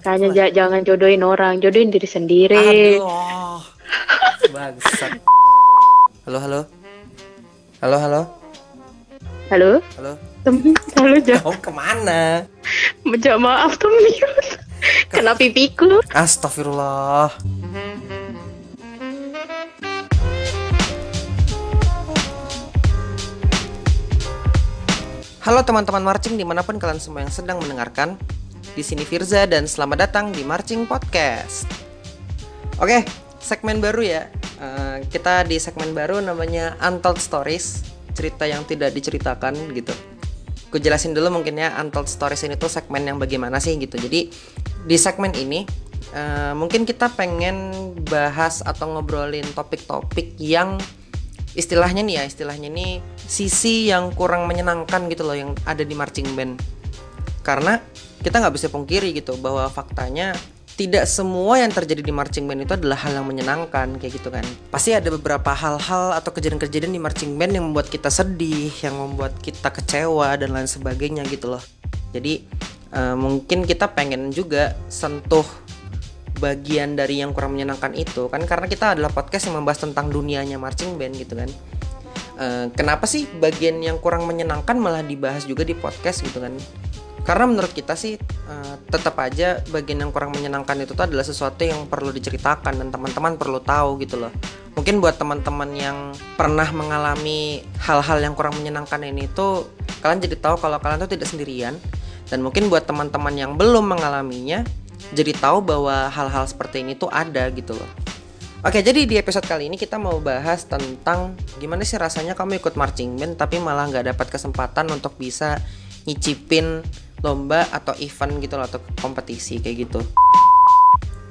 Kayaknya ja- jangan jodohin orang, jodohin diri sendiri. Aduh. Bangsat. Halo, halo. Halo, halo. Halo? Halo. Tem- Halo, ja- Kamu ke mana? ja- maaf tuh. Kena pipiku. Astagfirullah. Halo teman-teman marching di mana pun kalian semua yang sedang mendengarkan Di sini Firza dan selamat datang di Marching Podcast. Oke, segmen baru ya. Eh, Kita di segmen baru namanya Untold Stories Cerita yang tidak diceritakan gitu. Gue jelasin dulu mungkin ya Untold Stories ini tuh segmen yang bagaimana sih gitu. Jadi di segmen ini eh, Mungkin kita pengen bahas atau ngobrolin topik-topik yang istilahnya nih ya istilahnya ini sisi yang kurang menyenangkan gitu loh yang ada di marching band. Karena kita nggak bisa pungkiri gitu bahwa faktanya tidak semua yang terjadi di marching band itu adalah hal yang menyenangkan kayak gitu kan. Pasti ada beberapa hal-hal atau kejadian-kejadian di marching band yang membuat kita sedih yang membuat kita kecewa dan lain sebagainya gitu loh. Jadi eh, mungkin kita pengen juga sentuh bagian dari yang kurang menyenangkan itu kan? Karena kita adalah podcast yang membahas tentang dunianya marching band gitu kan. Eh, kenapa sih bagian yang kurang menyenangkan malah dibahas juga di podcast gitu kan karena menurut kita sih eh, tetap aja bagian yang kurang menyenangkan itu tuh adalah sesuatu yang perlu diceritakan dan teman-teman perlu tahu gitu loh mungkin buat teman-teman yang pernah mengalami hal-hal yang kurang menyenangkan ini tuh kalian jadi tahu kalau kalian tuh tidak sendirian dan mungkin buat teman-teman yang belum mengalaminya jadi tahu bahwa hal-hal seperti ini tuh ada gitu loh. Oke, jadi di episode kali ini kita mau bahas tentang gimana sih rasanya kamu ikut marching band tapi malah nggak dapat kesempatan untuk bisa nyicipin lomba atau event gitu loh atau kompetisi kayak gitu.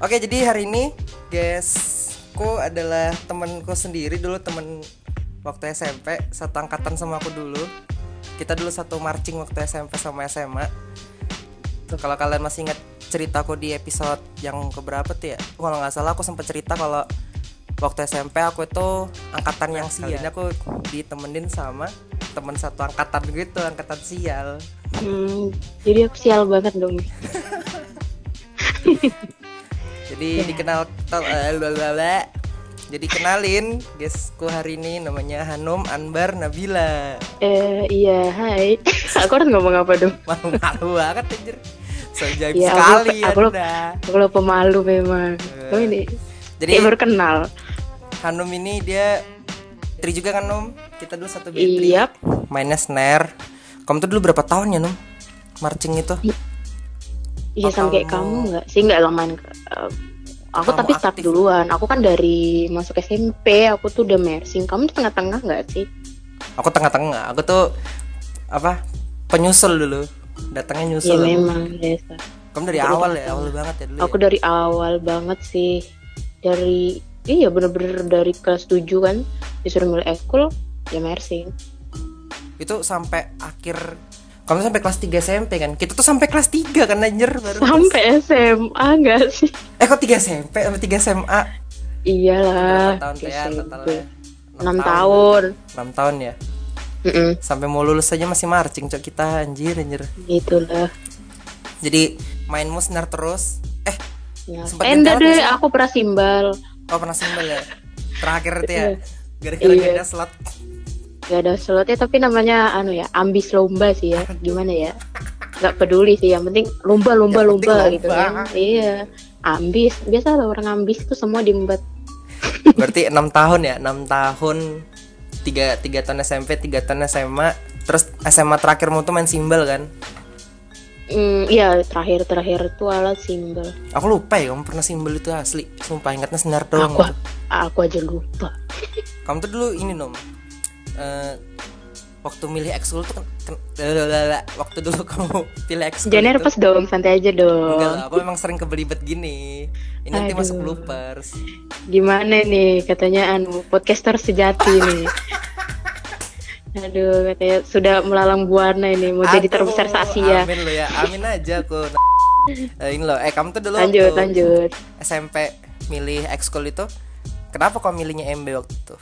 Oke, jadi hari ini guysku adalah temanku sendiri dulu temen waktu SMP satu angkatan sama aku dulu. Kita dulu satu marching waktu SMP sama SMA. Tuh, kalau kalian masih ingat ceritaku di episode yang keberapa tuh ya kalau nggak salah aku sempat cerita kalau waktu SMP aku itu angkatan yang sial ini aku ditemenin sama teman satu angkatan gitu angkatan sial Hmm, jadi aku sial banget dong. jadi Ya. dikenal eh, lalalala. jadi kenalin guysku hari ini namanya Hanum Anbar Nabila Eh, iya, hai. aku harus ngomong apa dong? malu-malu banget anjir so Ya, aku- sekali aku- anda Aku lupa pemalu memang. Oh ini. jadi Kayak baru kenal. Hanum ini dia Tri juga kan Num kita dulu satu band. Iya. mainnya snare kamu tuh dulu berapa tahun ya Num marching itu Iya Oh, sama kayak kamu- kamu nggak sih nggak lamaan. eh, aku Kamu tapi start aktif. duluan. Aku kan dari masuk SMP aku tuh udah mersing. Kamu tuh tengah-tengah nggak sih? aku tengah-tengah aku tuh apa penyusul dulu datangnya Iya nyusul memang biasa. kamu dari Aku awal dari ya awal banget ya dulu Aku dari awal banget sih. Dari iya bener-bener dari kelas 7 kan disuruh milih ekskul ya mersing. Ya. itu sampai akhir kamu sampai kelas 3 SMP kan kita tuh sampai kelas 3 kan anjir baru Sampai SMA enggak sih? eh kok 3 SMP sampai 3 SMA Iyalah. berapa tahun tuh ya SMP. totalnya Enam tahun. 6 tahun ya Mm-mm, sampai mau lulus aja masih marching cok kita anjir anjir Gitulah. jadi main musnar terus eh Ya. Eh, enggak deh, aku pernah simbal. oh pernah simbol ya terakhir itu ya Iya. gara-gara Iya. ada slot Gak ada slotnya tapi namanya anu ya ambis lomba sih ya gimana ya nggak peduli sih yang penting lomba lomba Yang lomba gitu lomba. kan iya ambis biasa lah orang ambis itu semua diembat Berarti enam tahun ya, enam tahun tiga tiga tahun SMP, tiga tahun SMA, terus SMA terakhirmu tuh main simbal kan? Hmm, iya terakhir terakhir itu alat simbal Aku lupa ya, kamu pernah simbal itu asli. Sumpah ingatnya senar doang. aku gitu. aku aja lupa Kamu tuh dulu ini nom, eh, waktu milih ekskul tuh kan, waktu dulu kamu pilih ekskul jangan nervous dong santai aja Enggak dong lah, aku memang sering kebelibet gini. Ini nanti masuk bloopers. gimana nih katanya anu podcaster sejati nih aduh katanya sudah melalang buana ini mau jadi Aduh, terbesar se Asia Amin lo ya, amin aja aku. Eh, ini loh, eh kamu tuh dulu lanjut waktu- lanjut SMP milih ekskul itu kenapa kau milihnya MB waktu itu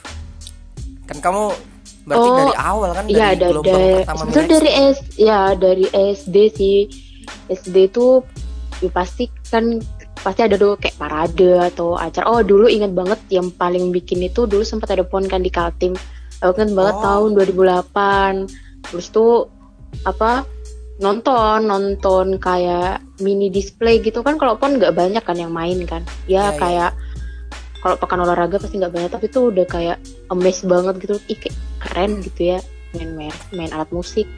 kan kamu berarti Oh, dari awal kan Iya dari ada gelombang dari pertama milih dari. S ya dari SD sih SD tuh ya pasti kan pasti ada dulu kayak parade atau acara oh dulu ingat banget yang paling bikin itu dulu sempat ada pon kan di Kaltim aku kan banget Oh. tahun 2008 terus tuh apa nonton nonton kayak mini display gitu kan kalau pon nggak banyak kan yang main kan ya iya. kayak kalau pekan olahraga pasti nggak banyak tapi tuh udah kayak amazed banget gitu. Ih kayak keren gitu ya. Main main, main alat musik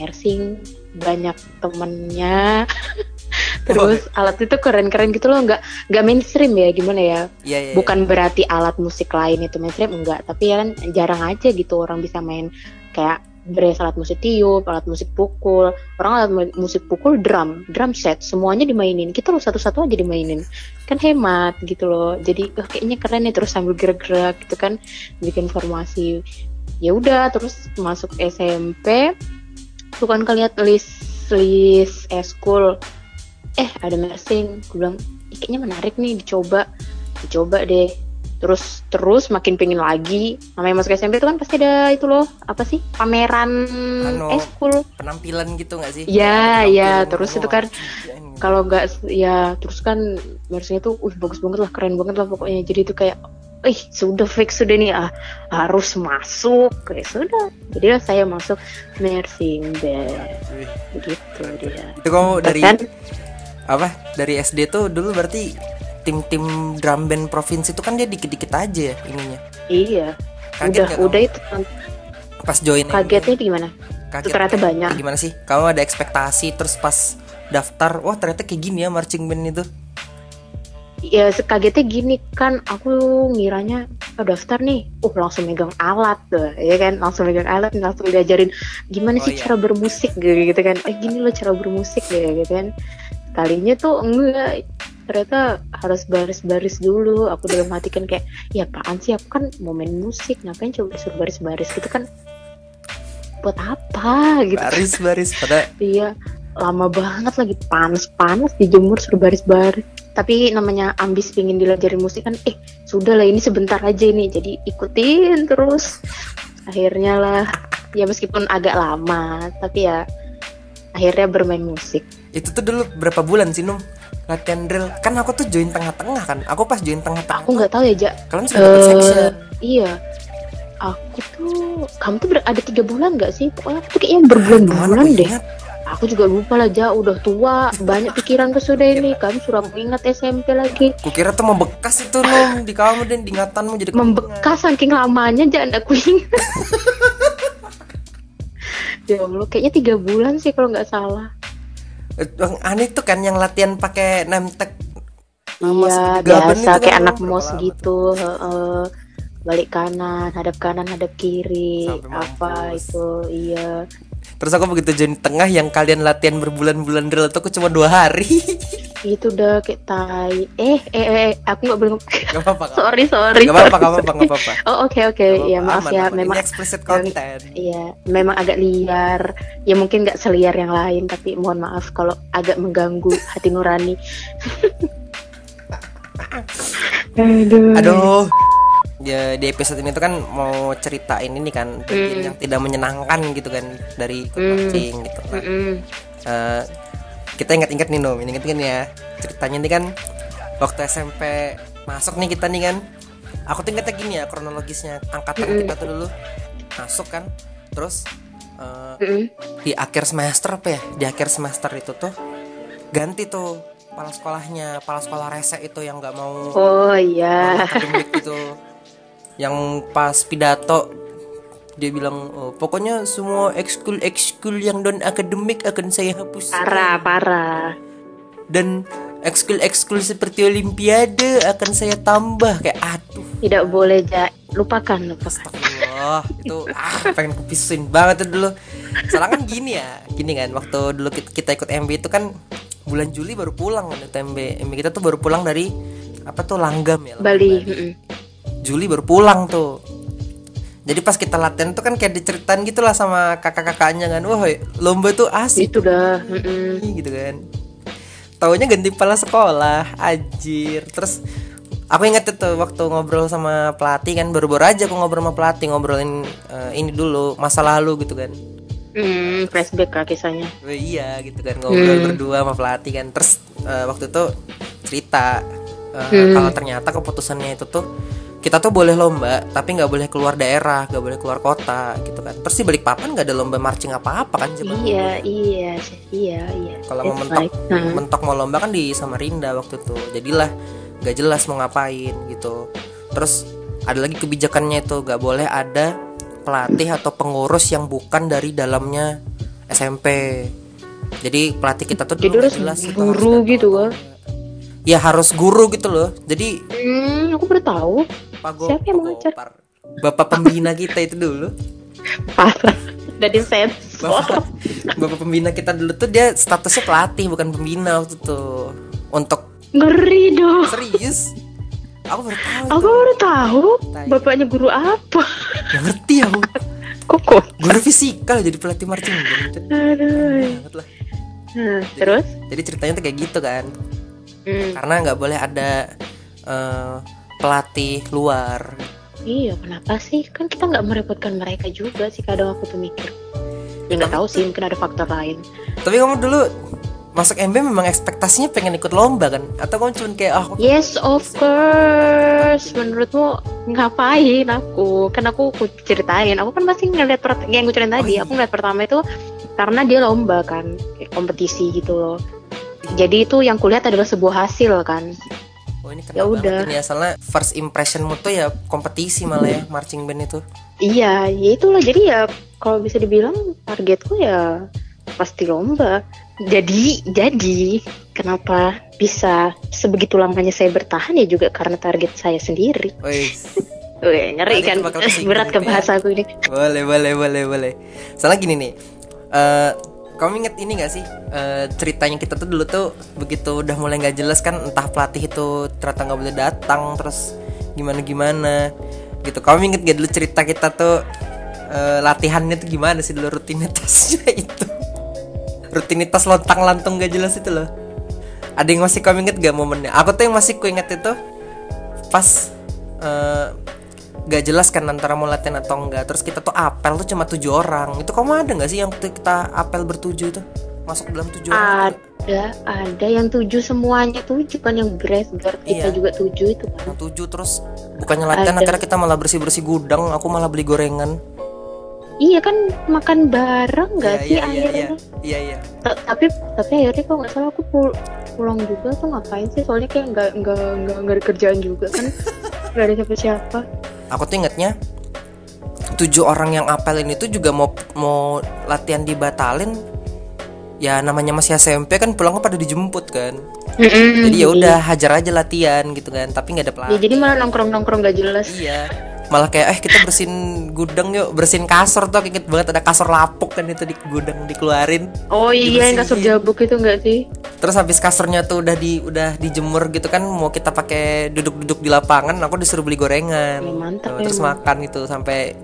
nursing banyak temennya. Terus alat itu keren-keren gitu loh. Nggak nggak mainstream ya gimana ya? Iya, iya. bukan berarti alat musik lain itu mainstream enggak. Tapi ya kan jarang aja gitu orang bisa main kayak beres alat musik tiup, alat musik pukul, orang alat mu- musik pukul drum, drum set, semuanya dimainin. Kita loh satu-satu aja dimainin, kan hemat gitu loh. Jadi oh, kayaknya keren nih terus sambil gerak-gerak gitu kan, bikin formasi. Ya udah, terus masuk SMP, tuh kan kalian list list eskul, eh ada nursing, gue bilang "Ih, kayaknya menarik nih dicoba, dicoba deh. Terus terus makin pengen lagi. Namanya masuk SMP itu kan pasti ada itu loh, apa sih pameran Anu, eskul. penampilan gitu nggak sih? Iya, penampilan, terus itu kan. Kalau nggak ya terus kan nursing itu, uh bagus banget lah, keren banget lah pokoknya. Jadi itu kayak, ih sudah fix sudah nih ah harus masuk, kayak sudah. Jadi lah saya masuk nursing deh, begitu dia. itu kamu dari apa dari SD tuh dulu berarti tim-tim drum band provinsi itu kan dia dikit-dikit aja ya ininya. Iya, Kaget udah udah itu kan. Pas join kagetnya gimana? kaget. Ternyata banyak. gimana sih? Kamu ada ekspektasi terus pas daftar wah ternyata kayak gini ya marching band itu? Ya kagetnya gini kan aku ngiranya oh, daftar nih, uh langsung megang alat tuh, ya kan? Langsung megang alat langsung diajarin gimana Oh, sih iya. cara bermusik? Gitu, gitu kan, eh gini loh cara bermusik ya gitu kan. Kalinya tuh enggak, ternyata harus baris-baris dulu. Aku dalam hati kan kayak, ya apaan sih aku kan mau main musik, ngapain coba suruh baris-baris gitu kan? Buat apa gitu? baris baris pada Iya, lama banget lagi panas-panas dijemur suruh baris-baris. Tapi namanya ambis pingin dilajarin musik kan, eh sudah lah ini sebentar aja ini, jadi ikutin terus. Akhirnya lah, ya meskipun agak lama, tapi ya akhirnya bermain musik. itu tuh dulu berapa bulan sih num latihan drill kan aku tuh join tengah-tengah kan aku pas join tengah-tengah Aku nggak tahu ya, Jak. kalian sudah Eh, section Iya, aku tuh, kamu tuh ada tiga bulan nggak sih? Pokoknya aku tuh kayaknya berbulan-bulan deh. ingat. Aku juga lupa lah, Ja. Udah tua, banyak pikiran ke sudah ini. Kamu suruh aku ingat SMP lagi. Kukira tuh membekas itu num di kamu dan di ingatanmu jadi membekas saking lamanya jangan aku ingat ya Allah kayaknya tiga bulan sih kalau nggak salah aneh tuh kan yang latihan pakai Nama iya biasa kan kayak lu anak mos gitu balik kanan hadap kanan hadap kiri Sampai apa mampus. itu iya Terus aku begitu join tengah yang kalian latihan berbulan-bulan drill itu aku cuma dua hari. Itu udah kayak tai. Eh eh eh aku nggak boleh Gak apa-apa gak sorry sorry Gak apa-apa, gak apa-apa, gak apa-apa. Oh oke oke. Gak ya maaf aman, ya. aman. memang Ini explicit content. Iya, memang agak liar. Ya mungkin nggak seliar yang lain, tapi mohon maaf kalau agak mengganggu hati nurani. Aduh. Aduh Ya di episode ini tuh kan mau ceritain ini kan bagian Mm. yang tidak menyenangkan gitu kan dari ikut Mm. marching gitu. Nah, Mm-mm. eh, kita ingat-ingat nih Nom, ingat-ingat ya ceritanya nih kan waktu SMP masuk nih kita nih kan. Aku tuh ingatnya gini ya kronologisnya angkatan Mm-mm. kita tuh dulu masuk kan, terus eh, Mm-mm. di akhir semester apa ya di akhir semester itu tuh ganti tuh kepala sekolahnya kepala sekolah rese itu yang nggak mau Oh iya. akademik itu yang pas pidato dia bilang oh, pokoknya semua ekskul ekskul yang non akademik akan saya hapus Parah, parah. dan ekskul ekskul seperti olimpiade akan saya tambah kayak aduh Tidak boleh, ja. Lupakan, lupakan. Astagfirullah itu ah pengen kupisin banget tuh dulu soalnya kan gini ya gini kan waktu dulu ki- kita ikut MB itu kan bulan Juli baru pulang kan MB MB kita tuh baru pulang dari apa tuh langgam ya Langgam Bali. mm-mm. Juli baru pulang tuh jadi pas kita latihan tuh kan kayak diceritain gitu lah sama kakak-kakaknya kan wah lomba tuh asik Itu dah. gitu kan taunya ganti kepala sekolah anjir terus aku inget tuh waktu ngobrol sama pelatih kan baru-baru aja aku ngobrol sama pelatih ngobrolin eh, ini dulu masa lalu gitu kan Mm, flashback lah kisahnya. Wah, iya gitu kan ngobrol Hmm. berdua sama pelatih kan terus eh, waktu itu cerita eh, Hmm. kalau ternyata keputusannya itu tuh kita tuh boleh lomba tapi nggak boleh keluar daerah nggak boleh keluar kota gitu kan. Terus di Balikpapan nggak ada lomba marching apa apa kan zaman Iya, iya, iya, iya. kalau mau mentok like, mentok mau lomba kan di Samarinda waktu itu. Jadilah nggak jelas mau ngapain gitu. Terus ada lagi kebijakannya itu nggak boleh ada pelatih atau pengurus yang bukan dari dalamnya SMP jadi pelatih kita tuh Jadi dulu jelas guru gitu, enggak. Ya harus guru gitu loh jadi Hmm, aku baru tahu. Pak Go- Siapa yang mengajar? Bapak pembina kita itu dulu Parah. Dari sensor. bapak bapak pembina kita dulu tuh dia statusnya pelatih bukan pembina waktu itu untuk Ngeri dong. serius aku baru tahu Aku itu. baru tahu. Bapaknya guru apa? Nggak ngerti aku Koko. guru fisikal jadi pelatih marching band Aduh. banget lah Nah, terus? jadi ceritanya tuh kayak gitu kan Hmm. karena nggak boleh ada eh, pelatih luar Iya, kenapa sih? Kan kita nggak merepotkan mereka juga sih. Kadang aku tuh mikir. Ya nggak tahu sih, mungkin ada faktor lain. tapi kamu dulu masuk MB memang ekspektasinya pengen ikut lomba kan atau kamu cuma kayak ah aku Yes, of course. Menurutmu ngapain aku? Kan aku, aku ceritain. Aku kan pasti ngeliat yang gue ceritain tadi. Oh, iya. Aku ngeliat pertama itu karena dia lomba kan, kayak kompetisi gitu loh. Jadi itu yang kulihat adalah sebuah hasil kan. oh ini kena Ya udah. ini ya soalnya first impressionmu tuh ya kompetisi malah ya marching band itu Iya, ya itulah. Jadi ya kalau bisa dibilang targetku ya pasti lomba. Jadi, jadi kenapa bisa sebegitu lamanya saya bertahan ya juga karena target saya sendiri. Wih, Nanti kan? Berat ke ya. bahasa aku ini. boleh boleh boleh boleh soalnya gini nih eh kamu inget ini gak sih? Eh, ceritanya kita tuh dulu tuh begitu udah mulai nggak jelas kan entah pelatih itu ternyata nggak boleh datang terus gimana gimana gitu. Kamu inget gak dulu cerita kita tuh eh, latihannya tuh gimana sih dulu rutinitasnya itu? Rutinitas lontang lantung gak jelas itu loh. Ada yang masih kamu inget gak momennya? Aku tuh yang masih ku inget itu pas eh, gak jelas kan antara mau latihan atau enggak terus kita tuh apel tuh cuma tujuh orang itu kamu ada nggak sih yang kita apel bertujuh itu masuk dalam tujuh orang? Ada, ada yang tujuh semuanya tujuh kan yang grass guard kita Iya. juga tujuh itu kan. yang tujuh terus bukannya latihan Ada. akhirnya kita malah bersih bersih gudang aku malah beli gorengan Iya kan makan bareng nggak Iya, sih iya, iya, akhirnya? iya iya iya Ta- Tapi tapi akhirnya kalau nggak salah aku pul- pulang juga tuh ngapain sih? Soalnya kayak nggak nggak nggak nggak ada kerjaan juga kan. Gak ada siapa-siapa. Aku tuh ingetnya tujuh orang yang apelin itu juga mau mau latihan dibatalin. Ya namanya masih SMP kan pulangnya pada dijemput kan. Jadi ya udah hajar aja latihan gitu kan tapi nggak ada Ya, pelatih jadi malah nongkrong-nongkrong gak jelas. iya malah kayak eh kita bersihin gudang yuk bersihin kasur tuh inget banget ada kasur lapuk kan itu di gudang dikeluarin Oh iya yang kasur jabuk itu enggak sih? terus habis kasurnya tuh udah di udah dijemur gitu kan mau kita pakai duduk-duduk di lapangan aku disuruh beli gorengan Ya, mantap terus emang. makan itu sampai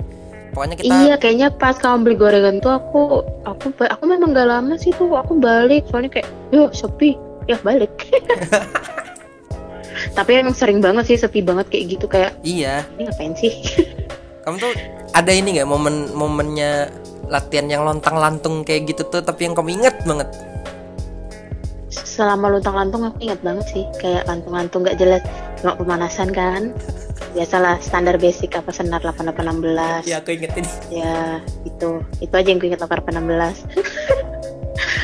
pokoknya kita Iya kayaknya pas kamu beli gorengan tuh aku aku aku memang gak lama sih tuh aku balik soalnya kayak yuk sepi ya balik. Tapi emang sering banget sih sepi banget kayak gitu kayak iya ini ngapain sih? kamu tuh ada ini nggak momen momennya latihan yang lontang lantung kayak gitu tuh tapi yang kamu inget banget Selama luntang-lantung aku ingat banget sih kayak lantung-lantung gak jelas cuma pemanasan kan. Biasalah standar basic apa senar 8816. ya aku inget ini Ya itu itu aja yang gue ingat 8816.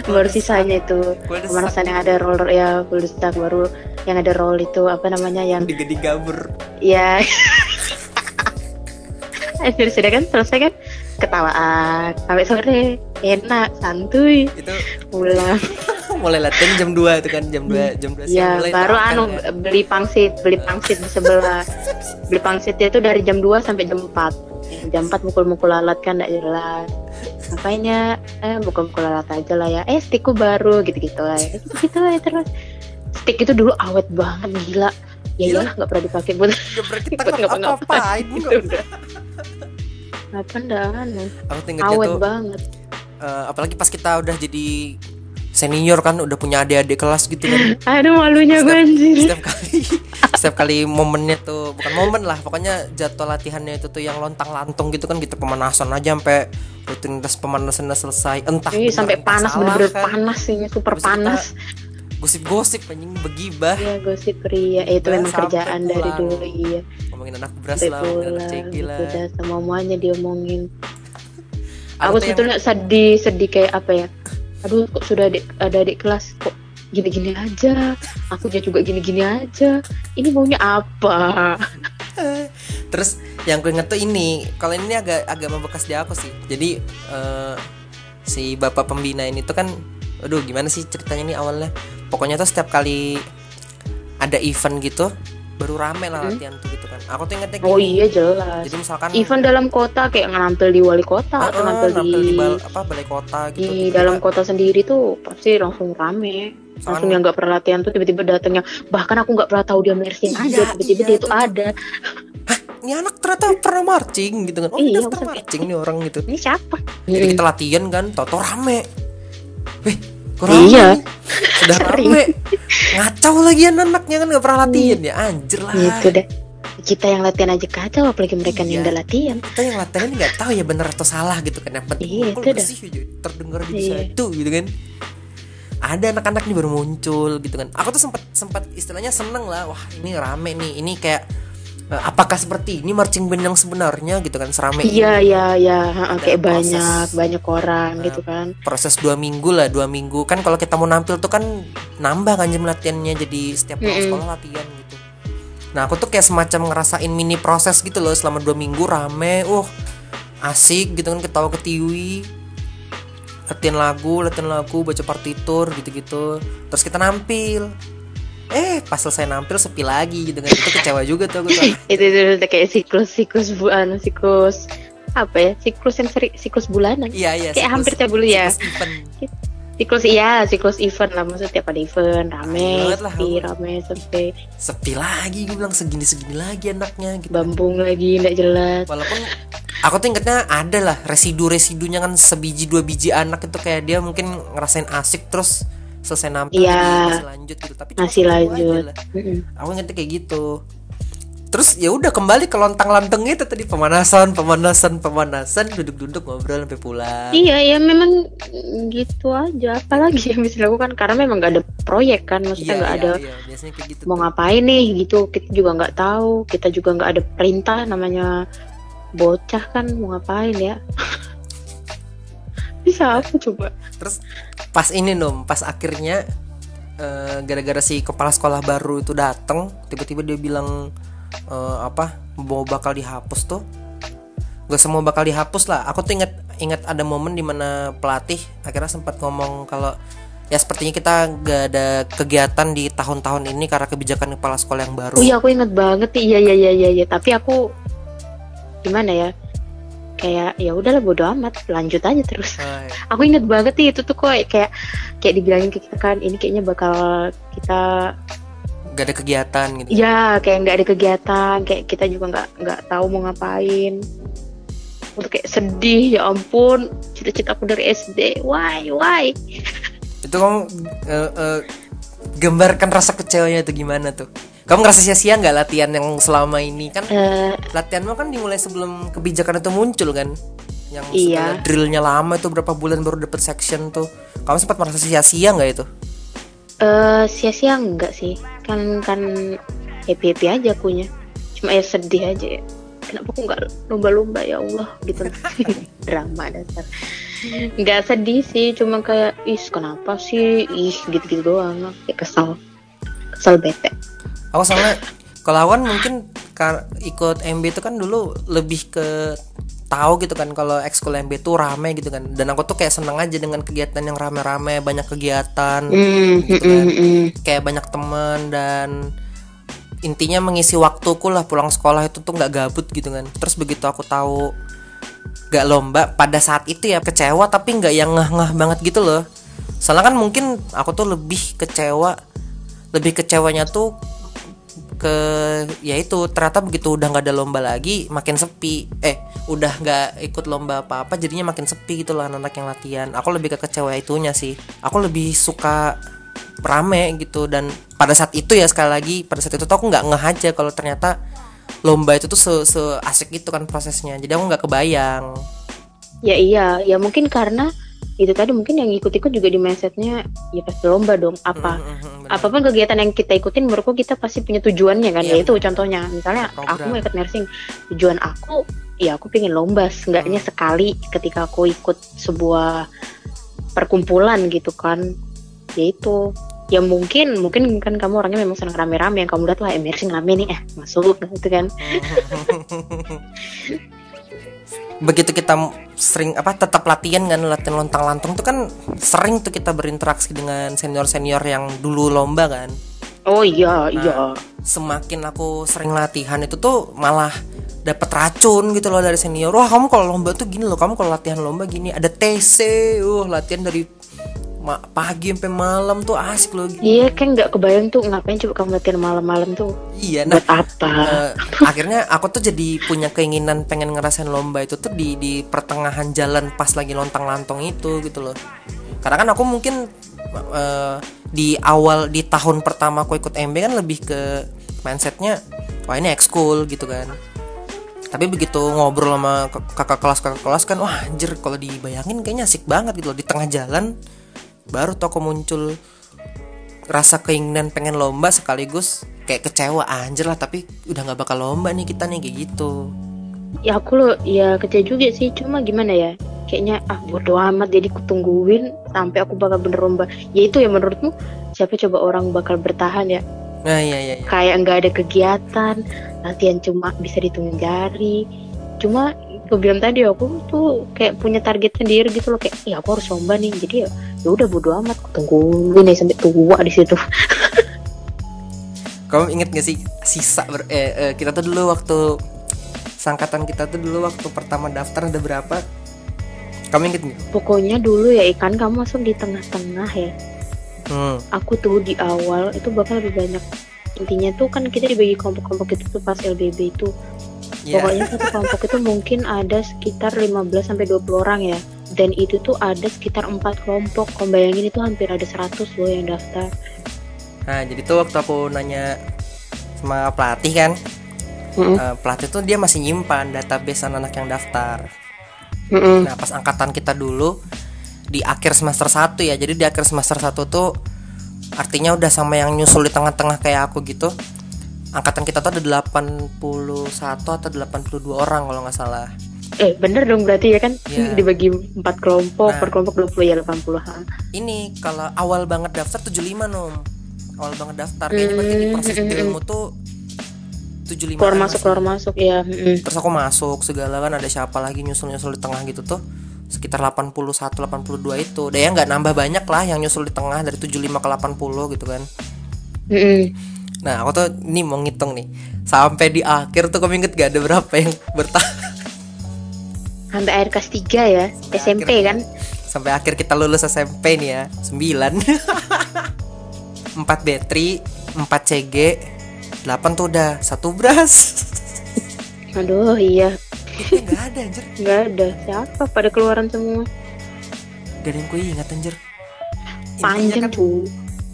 baru sisanya itu pemanasan yang ada roller ya full stack baru yang ada roll itu apa namanya yang diga digabur. Ya Akhirnya sudah kan? Selesai kan? Ketawaan. Sampai sore. Enak santuy. Itu pulang. Mulai latihan jam 2 itu kan? Jam 2 jam 2 siang ya mulai baru anu kan. beli pangsit beli pangsit di sebelah. Beli pangsitnya itu dari jam 2 sampai jam 4 jam 4 mukul-mukul alat kan gak jelas. Makanya eh mukul-mukul alat aja lah ya. Eh stickku baru gitu-gitu lah ya. gitu lah terus. Stick itu dulu awet banget gila. Ya Gila. iyalah nggak pernah dipakai buat Ya, kita buat nggak ngapa-ngapain. apa-apain gitu. udah apa aku awet tuh banget. eh, apalagi pas kita udah jadi senior kan udah punya adik-adik kelas gitu kan. Aduh malunya gue anjir. setiap kali setiap kali momennya tuh bukan momen lah pokoknya jadwal latihannya itu tuh yang lontang lantung gitu kan gitu pemanasan aja sampai rutinitas pemanasannya selesai. Entah Ih, sampai entah panas bener-bener kan. panas sih super kita panas. gosip-gosip anjing begibah. Iya gosip pria eh, itu memang kerjaan dari pulang. dulu iya. Ngomongin anak beras sampai lah ngomongin anak pulang ceki gitu. lah. Dah sama semuanya diomongin Aku yang- sebetulnya sedih sedih kayak apa ya aduh kok sudah adik, ada adik kelas kok gini-gini aja aku juga gini-gini aja ini maunya apa Terus yang gue inget tuh ini, kalau ini agak agak membekas di aku sih. Jadi eh, si bapak pembina ini tuh kan, aduh gimana sih ceritanya nih awalnya? Pokoknya tuh setiap kali ada event gitu, baru rame lah Hmm. latihan tuh gitu kan. Aku tuh ingetnya oh iya jelas Jadi misalkan event dalam kota kayak nampil di wali kota eh, atau nampil di di bal- apa balai kota gitu. di tiba-tiba- dalam kota sendiri tuh pasti langsung rame langsung Soalnya- yang nggak pernah latihan tuh tiba-tiba datangnya bahkan aku nggak pernah tahu dia marching Iya, aja tiba-tiba iya, dia itu- ada ini anak ternyata pernah marching gitu kan. Oh, Iya, maksudnya- marching nih orang gitu. ini siapa Jadi kita latihan kan, tau rame. Wih, rame Iya. Sudah rame. Ngacau lagi anaknya kan gak pernah latihan ya, anjir lah. gitu deh kita yang latihan aja kacau apalagi mereka Iya. yang udah latihan Kita yang latihan nggak tahu ya bener atau salah gitu kan. Yang penting Iya, itu bersih aja, terdengar di Iya. situ gitu kan. Ada anak-anak nih baru muncul gitu kan. Aku tuh sempat sempat istilahnya seneng lah. Wah ini rame nih. Ini kayak eh, apakah seperti ini marching band yang sebenarnya gitu kan serame iya iya iya kayak proses. banyak banyak orang Nah, gitu kan proses dua minggu lah dua minggu kan kalau kita mau nampil tuh kan nambah kan jam latihannya jadi setiap pulang Mm-mm. sekolah latihan gitu nah aku tuh kayak semacam ngerasain mini proses gitu loh selama dua minggu rame uh asik gitu kan ketawa ketiwi. Latihan lagu latihan lagu baca partitur gitu-gitu. Terus kita nampil. Eh pas selesai nampil sepi lagi gitu kan. Itu kecewa juga tuh aku tuh. Itu itu, itu kayak siklus siklus bulan siklus apa ya? Siklus yang seri, siklus bulanan. Iya iya kayak siklus- hampir tiap bulan ya siklus iya siklus event lah. Maksudnya tiap ada event rame lah, sepi rame. sepi. Sepi lagi gue bilang segini segini lagi anaknya gitu. Bambung lagi nggak jelas. Walaupun aku tuh ingetnya ada lah residu residunya kan sebiji dua biji anak itu kayak dia mungkin ngerasain asik terus selesai nampil jadi masih lanjut gitu. Tapi masih lanjut. lah. Mm-mm. aku ingetnya kayak gitu terus ya udah kembali ke lontang lantung itu tadi pemanasan pemanasan pemanasan duduk duduk ngobrol sampai pulang. Iya ya memang gitu aja. Apalagi yang bisa dilakukan karena memang nggak ada proyek kan maksudnya nggak ada iya, biasanya kayak gitu mau tuh. ngapain nih gitu. Kita juga nggak tahu kita juga nggak ada perintah namanya bocah kan mau ngapain ya? Bisa apa coba? Terus pas ini nom pas akhirnya eh, gara-gara si kepala sekolah baru itu datang tiba-tiba dia bilang eh, apa mau bakal dihapus tuh. Gak semua bakal dihapus lah. Aku tuh inget inget ada momen di mana pelatih akhirnya sempat ngomong kalau ya sepertinya kita gak ada kegiatan di tahun-tahun ini karena kebijakan kepala sekolah yang baru. Oh iya aku inget banget iya iya iya iya iya. tapi aku gimana ya? Kayak ya udahlah bodo amat. Lanjut aja terus. Hai. aku inget banget nih itu tuh kok kayak kayak dibilangin ke kita kan ini kayaknya bakal kita gak ada kegiatan gitu? Ya kayak nggak ada kegiatan kayak kita juga nggak nggak tahu mau ngapain. Untuk kayak sedih ya ampun cita-cita aku dari SD why why? Itu kamu eh, eh, gambarkan rasa kecewanya itu gimana tuh? Kamu ngerasa sia-sia nggak latihan yang selama ini? Kan Eh, latihanmu kan dimulai sebelum kebijakan itu muncul kan? Yang Iya. drillnya lama itu berapa bulan baru dapet section tuh. Kamu sempat merasa sia-sia nggak itu? Eh, sia-sia enggak sih kan kan happy happy aja akunya. Cuma ya sedih aja ya. Kenapa aku nggak lomba-lomba ya Allah gitu. Drama dasar. Nggak sedih sih cuma kayak ih kenapa sih? Ih gitu-gitu doang. Kayak kesal. Kesal bete. Aku sama kalau aku kan mungkin kar- ikut MB itu kan dulu lebih ke tahu gitu kan kalau ekskul MB itu rame gitu kan dan aku tuh kayak seneng aja dengan kegiatan yang rame-rame banyak kegiatan Hmm, gitu hmm, kan. hmm, hmm. kayak banyak teman dan intinya mengisi waktuku lah pulang sekolah itu tuh nggak gabut gitu kan terus begitu aku tahu nggak lomba pada saat itu ya kecewa tapi nggak yang ngeh-ngeh banget gitu loh soalnya kan mungkin aku tuh lebih kecewa lebih kecewanya tuh ke ya itu ternyata begitu udah nggak ada lomba lagi makin sepi. Eh udah nggak ikut lomba apa apa jadinya makin sepi gitu lah anak yang latihan. Aku lebih ke kecewa itunya sih. Aku lebih suka rame gitu dan pada saat itu ya sekali lagi pada saat itu tuh aku nggak ngeh aja kalau ternyata lomba itu tuh se, se asik itu kan prosesnya. Jadi aku nggak kebayang. Ya iya ya mungkin karena itu tadi mungkin yang ikut-ikut juga di mindsetnya ya pasti lomba dong apa? Mm, mm, mm, benar. apa pun kegiatan yang kita ikutin menurutku kita pasti punya tujuannya kan Iya, ya itu contohnya. Misalnya Program. aku mau ikut nursing tujuan aku ya aku pengen lomba seenggaknya Hmm. sekali ketika aku ikut sebuah perkumpulan gitu kan. Ya itu. Ya mungkin mungkin kan kamu orangnya memang senang rame-rame yang kamu lihat lah nursing rame nih eh masuk gitu kan begitu kita sering apa tetap latihan kan latihan lontang lantung tuh kan sering tuh kita berinteraksi dengan senior senior yang dulu lomba kan oh iya Nah. iya semakin aku sering latihan itu tuh malah dapat racun gitu loh dari senior wah kamu kalau lomba tuh gini loh kamu kalau latihan lomba gini ada TC uh latihan dari ma- pagi sampai malam tuh asik loh. Gitu. iya kan nggak kebayang tuh ngapain coba kamu latihan malam-malam tuh? Iya nah buat apa? Eh, akhirnya aku tuh jadi punya keinginan pengen ngerasain lomba itu tuh di di pertengahan jalan pas lagi lontang lantong itu gitu loh. Karena kan aku mungkin eh, di awal di tahun pertama aku ikut MB kan lebih ke mindsetnya wah ini ekskul gitu kan. Tapi begitu ngobrol sama kakak kelas kakak kelas kan wah anjir kalau dibayangin kayaknya asik banget gitu loh di tengah jalan baru aku muncul rasa keinginan pengen lomba sekaligus kayak kecewa anjir lah tapi udah nggak bakal lomba nih kita nih kayak gitu. Ya aku lo ya kecil juga sih cuma gimana ya kayaknya ah bodo amat jadi kutungguin sampai aku bakal bener lomba. Ya itu ya menurutmu siapa coba orang bakal bertahan ya? Nah iya iya, iya. kayak nggak ada kegiatan latihan cuma bisa dihitung jari cuma aku bilang tadi aku tuh kayak punya target sendiri gitu loh kayak ya aku harus lomba nih jadi ya ya udah bodo amat. Aku tungguin aja sampai tua di situ. Kamu inget gak sih sisa ber- eh, eh, kita tuh dulu waktu sangkatan kita tuh dulu waktu pertama daftar ada berapa? Kamu inget nggak? Pokoknya dulu ya ikan kamu masuk di tengah-tengah ya. Hmm. aku tuh di awal itu bakal lebih banyak. Intinya tuh kan kita dibagi kelompok-kelompok itu tuh pas LBB itu. Ya pokoknya satu kelompok itu mungkin ada sekitar 15 sampai 20 orang ya dan itu tuh ada sekitar empat kelompok kau bayangin itu hampir ada 100 loh yang daftar nah jadi tuh waktu aku nanya sama pelatih kan Mm-mm. eh, pelatih tuh dia masih nyimpan database anak-anak yang daftar Mm-mm. Nah, pas angkatan kita dulu di akhir semester 1 ya. Jadi di akhir semester 1 tuh artinya udah sama yang nyusul di tengah-tengah kayak aku gitu. Angkatan kita tuh ada 81 atau 82 orang kalau nggak salah. Eh bener dong berarti ya kan Iya. dibagi empat kelompok Nah. per kelompok 20 ya 80 ha. Ini kalau awal banget daftar 75 nom. Awal banget daftar. Kayaknya berarti di proses Hmm, ilmu tuh 75 keluar an masuk keluar masuk ya. Terus aku masuk segala kan ada siapa lagi nyusul-nyusul di tengah gitu tuh sekitar 81 82 itu. Udah ya nggak nambah banyak lah yang nyusul di tengah dari 75 ke 80 gitu kan. Nah, aku tuh ini mau ngitung nih. Sampai di akhir tuh kamu inget gak ada berapa yang bertahan sampai akhir kelas 3 ya Sampai SMP akhir. kan sampai akhir kita lulus SMP nih ya. 9. 4 battery, 4 CG, 8 tuh udah satu beras. aduh iya nggak ada anjir. nggak ada siapa pada keluaran semua Gak ada yang gue ingat anjir. Panjang kan, tuh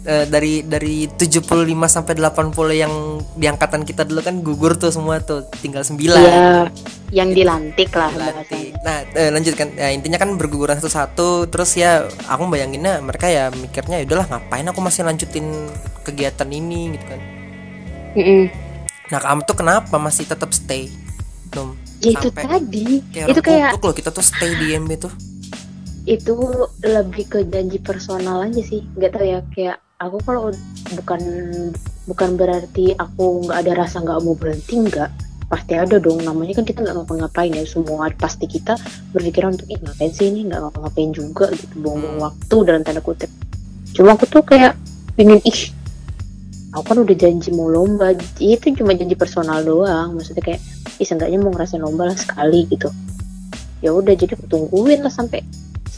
eh, dari dari 75 sampai 80 yang di angkatan kita dulu kan gugur tuh semua tuh tinggal 9 ya yang dilantik lah bahasanya Nah, eh, lanjut kan. Ya, intinya kan berguguran satu-satu. Terus ya, aku bayanginnya mereka ya mikirnya ya udahlah ngapain aku masih lanjutin kegiatan ini gitu kan. Mm-mm. Nah, kamu tuh kenapa masih tetap stay? Nom. ya itu Sampai tadi Kayak itu kayak loh kita tuh stay di MB tuh. itu lebih ke janji personal aja sih nggak tahu ya kayak aku kalau bukan bukan berarti aku nggak ada rasa nggak mau berhenti nggak. Pasti ada dong namanya kan kita nggak ngapa-ngapain ya. Semua pasti kita berpikiran untuk ih ngapain sih ini? Nggak ngapa-ngapain juga gitu. Buang-buang Hmm. waktu dalam tanda kutip. Cuma aku tuh kayak pingin ih aku kan udah janji mau lomba. Itu cuma janji personal doang. Maksudnya kayak ih seenggaknya mau ngerasain lomba lah sekali gitu. Ya udah jadi aku tungguin lah sampai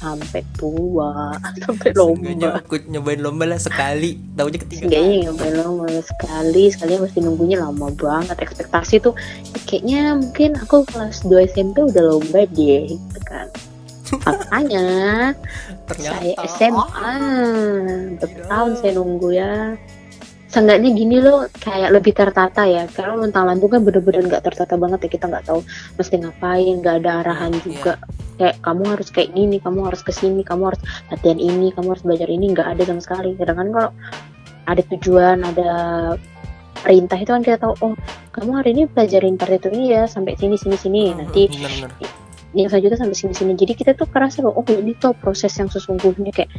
sampai tua sampai lomba. aku nyobain lomba lah sekali. Taunya ketiga. Seenggaknya nyobain lomba sekali. Sekali mesti nunggunya lama banget. Ekspektasi tuh kayaknya mungkin aku kelas 2 SMP udah lomba deh gitu kan. Makanya Ternyata. saya SMA ah, berapa tahun saya nunggu ya seenggaknya gini loh kayak lebih tertata ya. Kalau mentang lantung kan bener-bener nggak tertata banget ya kita nggak tahu mesti ngapain nggak ada arahan Hmm, juga. Kayak kamu harus kayak gini kamu harus ke sini kamu harus latihan ini kamu harus belajar ini nggak ada sama sekali. Sedangkan kalau ada tujuan ada perintah itu kan kita tahu oh kamu hari ini pelajarin partitur ini ya sampai sini sini sini nanti yang selanjutnya sampai sini sini jadi kita tuh kerasa loh oh ini tuh proses yang sesungguhnya. Kayak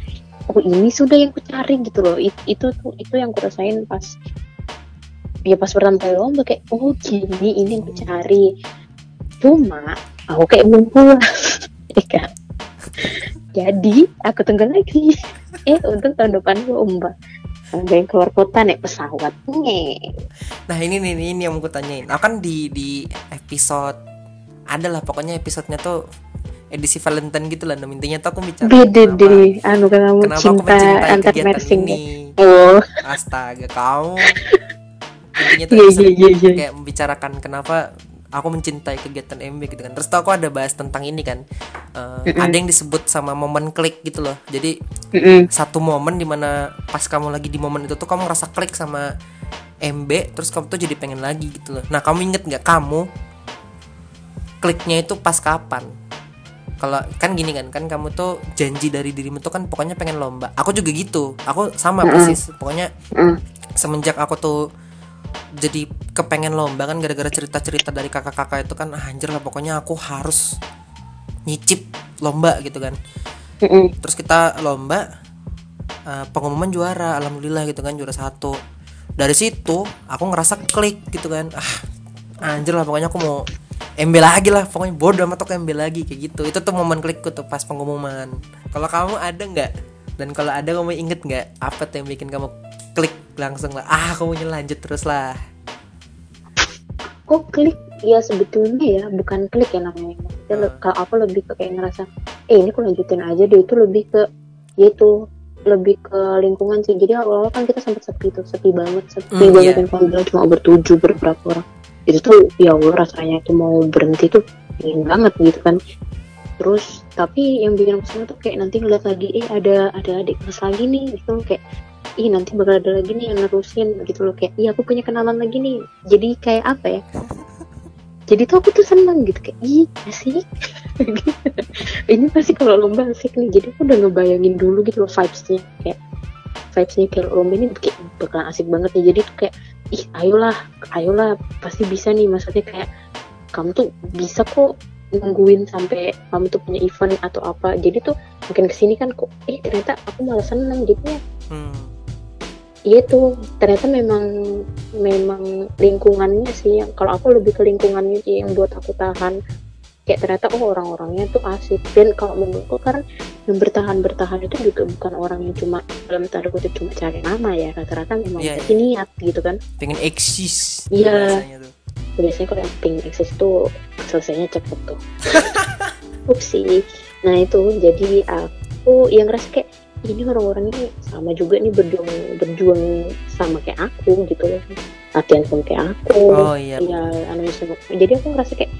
oh ini sudah yang kucari gitu loh. It- itu tuh itu yang kurasain pas ya pas pertama kali lomba. Kayak oh gini ini yang kucari. Cuma aku kayak belum pulang ya kan? Jadi aku tunggu lagi. Eh untuk tahun depan lomba. Sampai keluar kota naik pesawat. Nge. Nah ini nih ini yang mau gue tanyain. Aku kan di di episode adalah pokoknya episodenya tuh edisi Valentine gitu lah. Intinya tuh aku bicara beda kenapa, anu kamu kenapa aku cinta mencintai antar kegiatan ini. oh Astaga kamu. Intinya tuh episode iya iya iya kayak membicarakan kenapa aku mencintai kegiatan MB gitu kan. Terus tuh aku ada bahas tentang ini kan. Eh, Mm-mm. Ada yang disebut sama momen klik gitu loh. Jadi Mm-mm. satu momen di mana pas kamu lagi di momen itu tuh kamu ngerasa klik sama MB terus kamu tuh jadi pengen lagi gitu loh nah kamu inget nggak kamu kliknya itu pas kapan? Kalau kan gini kan kan kamu tuh janji dari dirimu tuh kan pokoknya pengen lomba. Aku juga gitu. Aku sama Mm-mm. persis. Pokoknya Mm. semenjak aku tuh jadi kepengen lomba kan gara-gara cerita-cerita dari kakak-kakak itu kan ah, anjir lah pokoknya aku harus nyicip lomba gitu kan. Mm-mm. terus kita lomba eh, pengumuman juara alhamdulillah gitu kan juara satu. Dari situ aku ngerasa klik gitu kan. Ah anjir lah pokoknya aku mau MB lagi lah pokoknya bodoh amat aku MB lagi kayak gitu. Itu tuh momen klikku tuh pas pengumuman. Kalau kamu ada nggak? Dan kalau ada kamu inget nggak apa tuh yang bikin kamu klik langsung lah? Ah kamu lanjut terus lah. Kok klik? Ya sebetulnya ya bukan klik ya namanya. Maksudnya Hmm. kalau aku lebih ke kayak ngerasa eh ini aku lanjutin aja deh. Itu lebih ke ya itu lebih ke lingkungan sih. Jadi awal-awal kan kita sempat sepi tuh sepi banget sepi Hmm, banget yang kalau bilang cuma bertujuh beberapa orang itu tuh ya Allah rasanya itu mau berhenti tuh ingin banget gitu kan. Terus tapi yang bikin aku seneng tuh kayak nanti ngeliat lagi eh ada ada adik kelas lagi nih gitu. Kayak ih nanti bakal ada lagi nih yang nerusin gitu loh. Kayak iya aku punya kenalan lagi nih. Jadi kayak apa ya? Jadi tuh aku tuh seneng gitu. Kayak ih asik. Ini pasti kalau lomba asik nih. Jadi aku udah ngebayangin dulu gitu loh vibesnya. Kayak vibesnya kayak lomba ini kayak bakalan asik banget nih. Jadi tuh kayak ih ayolah ayolah pasti bisa nih. Maksudnya kayak kamu tuh bisa kok nungguin sampai kamu tuh punya event atau apa. Jadi tuh makin ke sini kan kok eh ternyata aku malah seneng jadinya. Hmm. Iya tuh ternyata memang memang lingkungannya sih yang kalau aku lebih ke lingkungannya sih yang buat aku tahan. Kayak ternyata oh orang-orangnya tuh asik. Dan kalau menurutku karena yang bertahan bertahan itu juga bukan orang yang cuma dalam tanda kutip cuma cari nama ya. Rata-rata memang Iya, berarti niat gitu kan. Pengen eksis Iya. biasanya tuh. biasanya kalau yang ping eksis tuh selesainya cepet tuh. Upsi nah itu. Jadi aku yang ngerasa kayak ini orang-orang ini sama juga nih berjuang berjuang sama kayak aku gitu loh. Latihan sama kayak aku. Oh iya. Ya jadi aku ngerasa kayak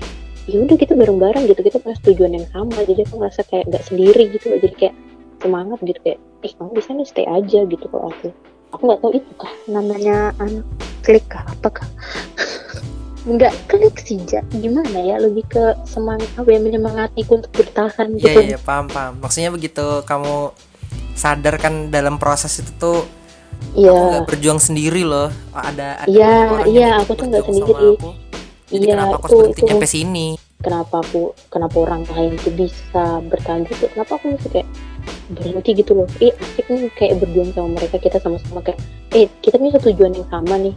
ya udah kita bareng-bareng gitu kita punya tujuan yang sama jadi aku ngerasa kayak nggak sendiri gitu loh jadi kayak semangat gitu kayak eh kamu bisa nih stay aja gitu kalau aku aku nggak tahu itu kah namanya anak klik kah apakah nggak klik sih Ja. gimana ya lebih ke semangat apa ya menyemangatiku untuk bertahan Iya gitu iya iya, paham paham. Maksudnya begitu kamu sadar kan dalam proses itu tuh aku iya nggak berjuang sendiri loh. Oh, Ada ada Iya, orang iya, yang aku tuh nggak sendiri. aku. Jadi iya kenapa aku harus berhenti nyampe sini? kenapa aku kenapa orang lain tuh bisa bertahan gitu? Kenapa aku masih kayak berhenti gitu loh? Eh asik nih kayak berjuang sama mereka kita sama-sama kayak eh kita punya tujuan yang sama nih.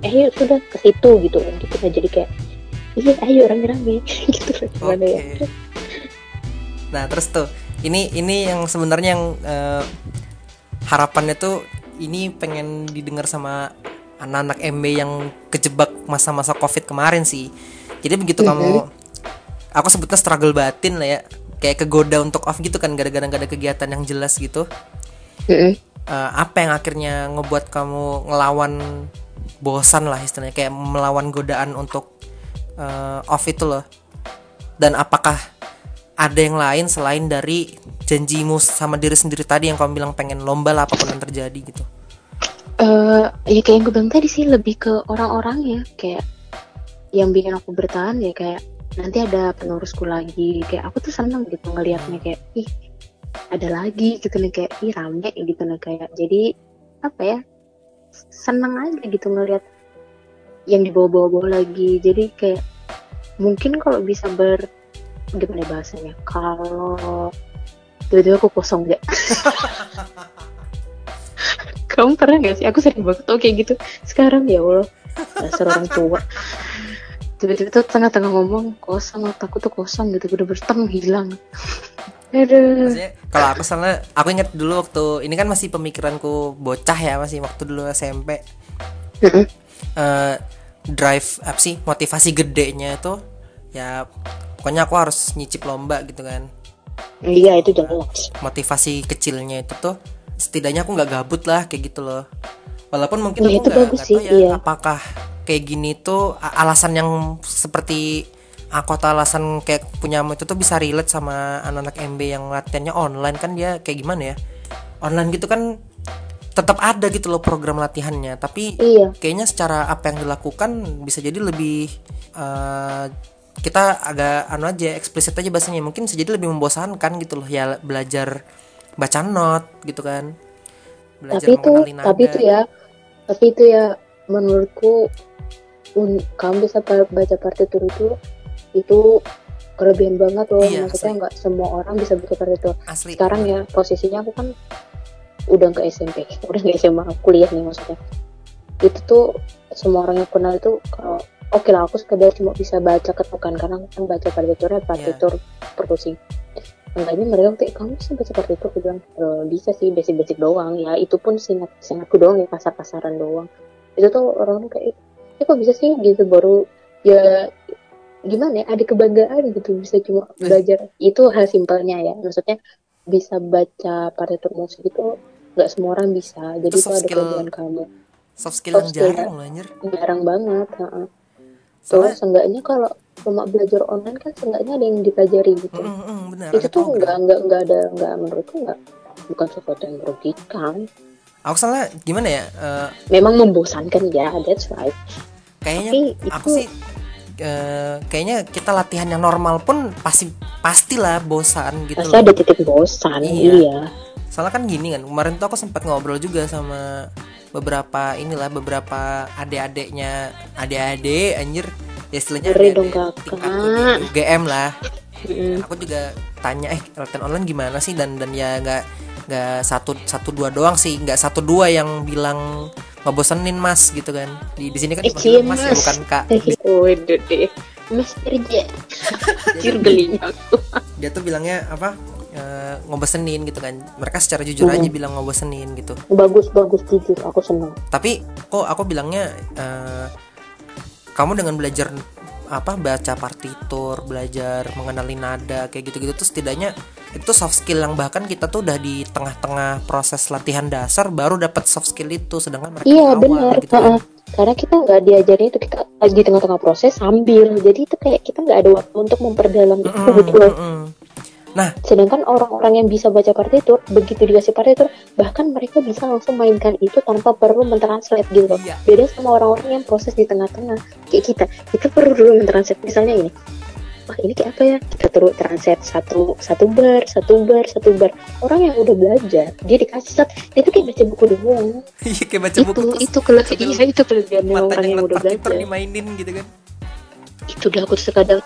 Eh yuk sudah ke situ gitu loh gitu nah jadi kayak iya ayo rame-rame. Gitu loh gimana ya? Nah terus tuh ini ini yang sebenarnya yang eh, harapannya tuh ini pengen didengar sama anak-anak MB yang kejebak masa-masa covid kemarin sih. Jadi begitu kamu, aku sebutnya struggle batin lah ya, kayak kegoda untuk off gitu kan gara-gara gak ada kegiatan yang jelas gitu. Mm-mm. Eh, apa yang akhirnya ngebuat kamu ngelawan bosan lah istilahnya kayak melawan godaan untuk eh, off itu loh dan apakah ada yang lain selain dari janjimu sama diri sendiri tadi yang kamu bilang pengen lomba lah apa pun yang terjadi gitu Eh, ya kayak yang gue bilang tadi sih lebih ke orang-orangnya. Kayak yang bikin aku bertahan ya kayak nanti ada penerusku lagi. Kayak aku tuh seneng gitu ngelihatnya kayak ih ada lagi gitu nih. Kayak ih rame gitu nih kayak. Jadi apa ya seneng aja gitu ngelihat yang dibawa-bawa lagi. Jadi kayak mungkin kalau bisa ber gimana bahasanya kalau tiba-tiba aku kosong ya kamu pernah gak sih? Aku sering banget. Tuh kayak gitu. Sekarang ya Allah. Dasar orang tua. Tiba-tiba tuh tengah-tengah ngomong kosong otakku tuh kosong gitu. Bener-bener teng hilang. Aduh. Maksudnya kalau aku salah aku ingat dulu waktu ini kan masih pemikiranku bocah ya masih waktu dulu SMP Mm-mm. eh drive apa sih motivasi gedenya itu ya pokoknya aku harus nyicip lomba gitu kan. Iya itu jelas. Motivasi kecilnya itu tuh setidaknya aku nggak gabut lah kayak gitu loh. Walaupun mungkin Ya, aku itu nggak bagus nggak sih, ya iya. apakah kayak gini tuh alasan yang seperti aku atau alasan kayak punya itu tuh bisa relate sama anak-anak MB yang latihannya online kan dia kayak gimana ya? Online gitu kan tetap ada gitu loh program latihannya tapi iya. kayaknya secara apa yang dilakukan bisa jadi lebih eh, kita agak anu aja eksplisit aja bahasanya mungkin bisa jadi lebih membosankan gitu loh ya belajar baca not gitu kan. Belajar tapi itu nada. tapi itu ya tapi itu ya menurutku un- kamu bisa baca partitur itu itu kelebihan banget loh. Iya, maksudnya nggak semua orang bisa baca partitur. Asli. Sekarang ya posisinya aku kan udah ke SMP udah ke SMA kuliah nih maksudnya. Itu tuh semua orang yang kenal itu kalau oke lah aku sekedar cuma bisa baca ketukan karena aku kan baca partiturnya partitur perkusi enggaknya mereka kayak kamu bisa baca partitur aku bilang "E, bisa sih basic-basic doang. Ya itu pun singkat singkatku doang ya pasar-pasaran doang. Itu tuh orang kayak ya kok bisa sih? Gitu baru ya gimana ya ada kebanggaan gitu bisa cuma Eh. belajar. Itu hal simpelnya ya maksudnya bisa baca partitur musik itu nggak semua orang bisa. Jadi Itu itu ada kelebihan kamu. soft skill soft yang skill, jarang loh anjir. jarang banget heeh. Soalnya Terus seenggaknya kalau cuma belajar online kan seenggaknya ada yang dipelajari gitu. Mm, mm, benar itu ada tuh nggak nggak nggak ada nggak menurutku nggak bukan sesuatu yang merugikan. Aku salah gimana ya eh, memang membosankan ya that's right. kayaknya tapi aku itu sih eh, kayaknya kita latihan yang normal pun pasti pastilah bosan gitu pasti ada titik bosan Iya. iya, Soalnya kan gini kan, kemarin tuh aku sempat ngobrol juga sama beberapa inilah beberapa adik-adiknya adik-adik anjir. Ya istilahnya dong, Kakak. di UGM lah. Mm. Aku juga tanya eh latihan online gimana sih? Dan dan ya nggak nggak satu satu dua doang sih. Nggak satu dua yang bilang ngebosenin mas gitu kan. Di di sini kan Eh, cie, mas ya Mas. bukan kak. Waduh deh. Mas kerja. Aku. dia tuh bilangnya apa eh, ngebosenin gitu kan. Mereka secara jujur aja bilang ngebosenin gitu. Bagus bagus jujur aku senang tapi kok aku bilangnya eh, kamu dengan belajar apa baca partitur belajar mengenali nada kayak gitu-gitu tuh setidaknya itu soft skill yang bahkan kita tuh udah di tengah-tengah proses latihan dasar baru dapat soft skill itu sedangkan mereka Iya benar. gitu kan. heeh. Karena kita nggak diajarin itu kita lagi di tengah-tengah proses sambil. Jadi itu kayak kita nggak ada waktu untuk memperdalam itu Mm-mm, gitu loh. mm-mm. Nah, Sedangkan orang-orang yang bisa baca partitur Begitu dikasih partitur Bahkan mereka bisa langsung mainkan itu tanpa perlu mentranslate gitu loh. Iya. Beda sama orang-orang yang proses di tengah-tengah. Kayak kita Kita perlu dulu mentranslate. Misalnya ini Wah ini kayak apa ya? Kita terus translate satu, satu bar Satu bar, satu bar. Orang yang udah belajar Dia dikasih satu Itu kayak baca buku doang. Iya kayak baca itu buku terus itu kelebihan iya itu kelebihannya orang yang udah belajar. dimainin gitu kan. Itu udah aku sekadar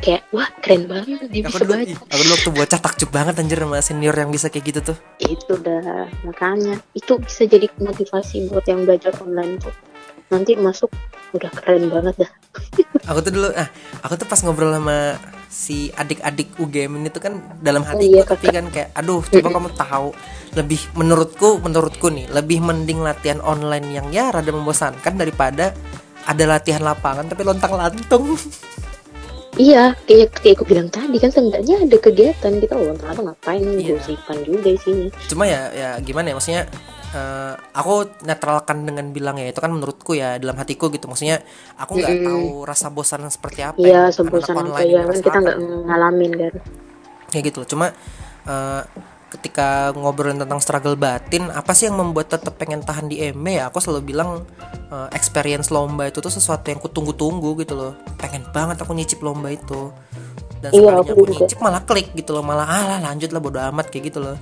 kayak wah keren banget dia aku bisa dulu, baca. aku dulu waktu bocah takjub banget anjir sama senior yang bisa kayak gitu tuh. Itu udah makanya. Itu bisa jadi motivasi buat yang belajar online tuh. Nanti masuk udah keren banget dah. Aku tuh dulu ah aku tuh pas ngobrol sama si adik-adik UGM ini tuh kan dalam Oh hatiku iya, tapi kan kayak aduh coba kamu tahu lebih menurutku menurutku nih lebih mending latihan online yang ya rada membosankan daripada ada latihan lapangan tapi lontang lantung iya kayak kayak aku bilang tadi kan seenggaknya ada kegiatan kita oh ternyata ngapain Iya. gosipan juga di sini. Cuma ya ya gimana ya maksudnya eh, aku netralkan dengan bilang ya itu kan menurutku ya dalam hatiku gitu. Maksudnya aku nggak Mm-mm. tahu rasa bosan seperti apa iya yang sebosan apa ya kan kita nggak ngalamin kan. Ya gitu loh. Cuma eh, ketika ngobrolin tentang struggle batin apa sih yang membuat tetap pengen tahan di MB ya aku selalu bilang uh, experience lomba itu tuh sesuatu yang kutunggu-tunggu gitu loh. Pengen banget aku nyicip lomba itu. Dan Iya, sekalinya aku aku juga. nyicip malah klik gitu loh. Malah alah lanjut lah bodo amat kayak gitu loh.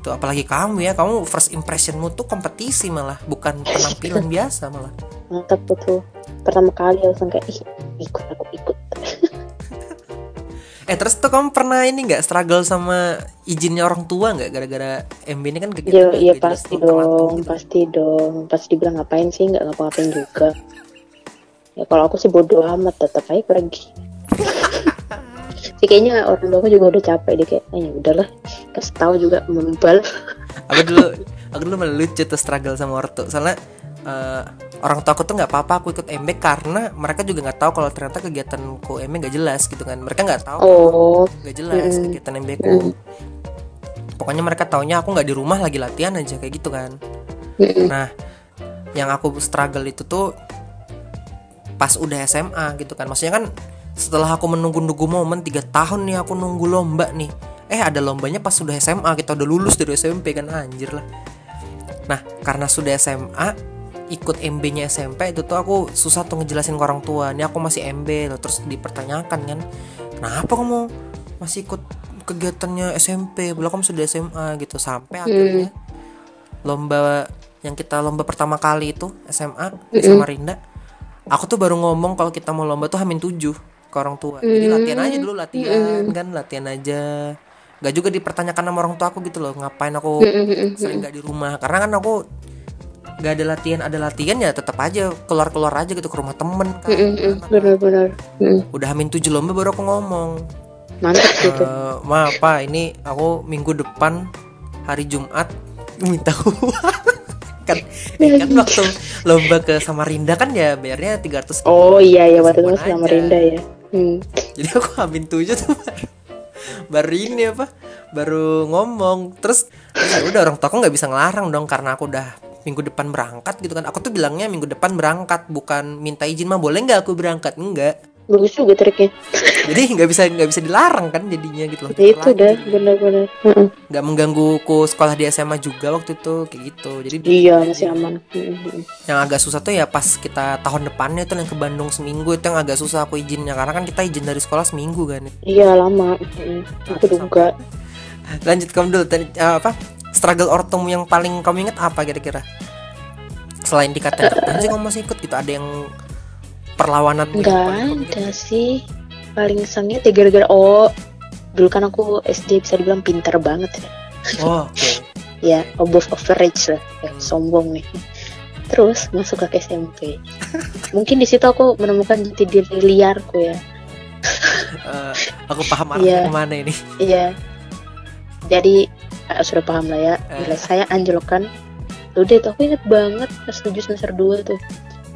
Tuh apalagi kamu ya. Kamu first impressionmu tuh kompetisi malah bukan penampilan biasa malah. Mantap betul. Pertama kali langsung kayak ih ikut aku ikut eh terus tuh kamu pernah ini nggak struggle sama izinnya orang tua nggak? Gara-gara MB ini kan ya kegiatan ya nggak jelas pasti dong gitu. pasti dong. Pasti dibilang ngapain sih nggak ngapa-ngapain juga. Ya kalau aku sih bodo amat tetap aja pergi. Sih kayaknya orang tua aku juga udah capek deh kayak "Ah, ya udahlah kasih tahu juga membal. Aku dulu aku dulu malah lucu tuh struggle sama ortu. Soalnya eh, orang tua aku tuh nggak apa-apa aku ikut MB karena mereka juga nggak tahu kalau ternyata kegiatanku MB nggak jelas gitu kan. Mereka nggak tahu oh. nggak jelas Mm-mm. kegiatan MB ku. Pokoknya mereka taunya aku nggak di rumah lagi latihan aja kayak gitu kan. Mm-mm. nah yang aku struggle itu tuh pas udah SMA gitu kan. Maksudnya kan setelah aku menunggu-nunggu momen tiga tahun nih aku nunggu lomba nih. Eh ada lombanya pas sudah SMA kita udah lulus dari SMP kan. Anjir lah. Nah karena sudah SMA ikut MB-nya SMP itu tuh aku susah tuh ngejelasin ke orang tua. Ini aku masih MB loh terus dipertanyakan kan. Kenapa kamu masih ikut kegiatannya SMP belum kamu sudah SMA gitu. Sampai akhirnya lomba yang kita lomba pertama kali itu SMA di Samarinda aku tuh baru ngomong kalau kita mau lomba tuh hamin tujuh ke orang tua. Jadi latihan aja dulu latihan kan latihan aja. Nggak juga dipertanyakan sama orang tua aku gitu loh ngapain aku sering nggak di rumah. Karena kan aku nggak ada latihan ada latihan ya tetap aja keluar keluar aja gitu ke rumah temen kan. Mm-mm, benar-benar Mm, udah hamin tujuh lomba baru aku ngomong. Mantap gitu Eh, maaf pak ini aku minggu depan hari Jumat minta uang kan eh, kan waktu lomba ke Samarinda kan ya bayarnya 300 oh iya iya waktu itu Semuanya masih sama aja. Rinda ya. Hmm. jadi aku hamin tujuh tuh baru, baru ini apa baru ngomong. Terus, terus ya udah orang aku nggak bisa ngelarang dong karena aku udah minggu depan berangkat gitu kan. Aku tuh bilangnya minggu depan berangkat bukan minta izin mah boleh nggak aku berangkat? Enggak bagus juga triknya. Jadi nggak bisa nggak bisa dilarang kan jadinya gitu loh. Ya itu dah benar-benar. Nggak mengganggu ku sekolah di SMA juga waktu itu kayak gitu. Jadi iya masih aman. Yang agak susah tuh ya pas kita tahun depannya tuh yang ke Bandung seminggu itu yang agak susah aku izinnya. Karena kan kita izin dari sekolah seminggu kan. Iya lama. Mm-mm. aku juga lanjut kamu dulu tadi eh, apa struggle ortum yang paling kamu ingat apa kira-kira? Selain dikatain "Apaan sih kamu masih ikut gitu ada yang perlawanan yang nggak paling kamu ingat? ada sih. Paling sengit ya gara-gara oh dulu kan aku SD bisa dibilang pintar banget ya. Oh oke. Ya above average lah ya, Hmm. sombong nih terus masuk ke SMP mungkin di situ aku menemukan jati diri liarku ya. Eh, aku paham arahnya Iya. ke mana ini. Iya. Jadi eh, sudah paham lah ya. Eh. nilai saya anjlok kan udah tuh aku inget banget pas 7 semester 2 tuh.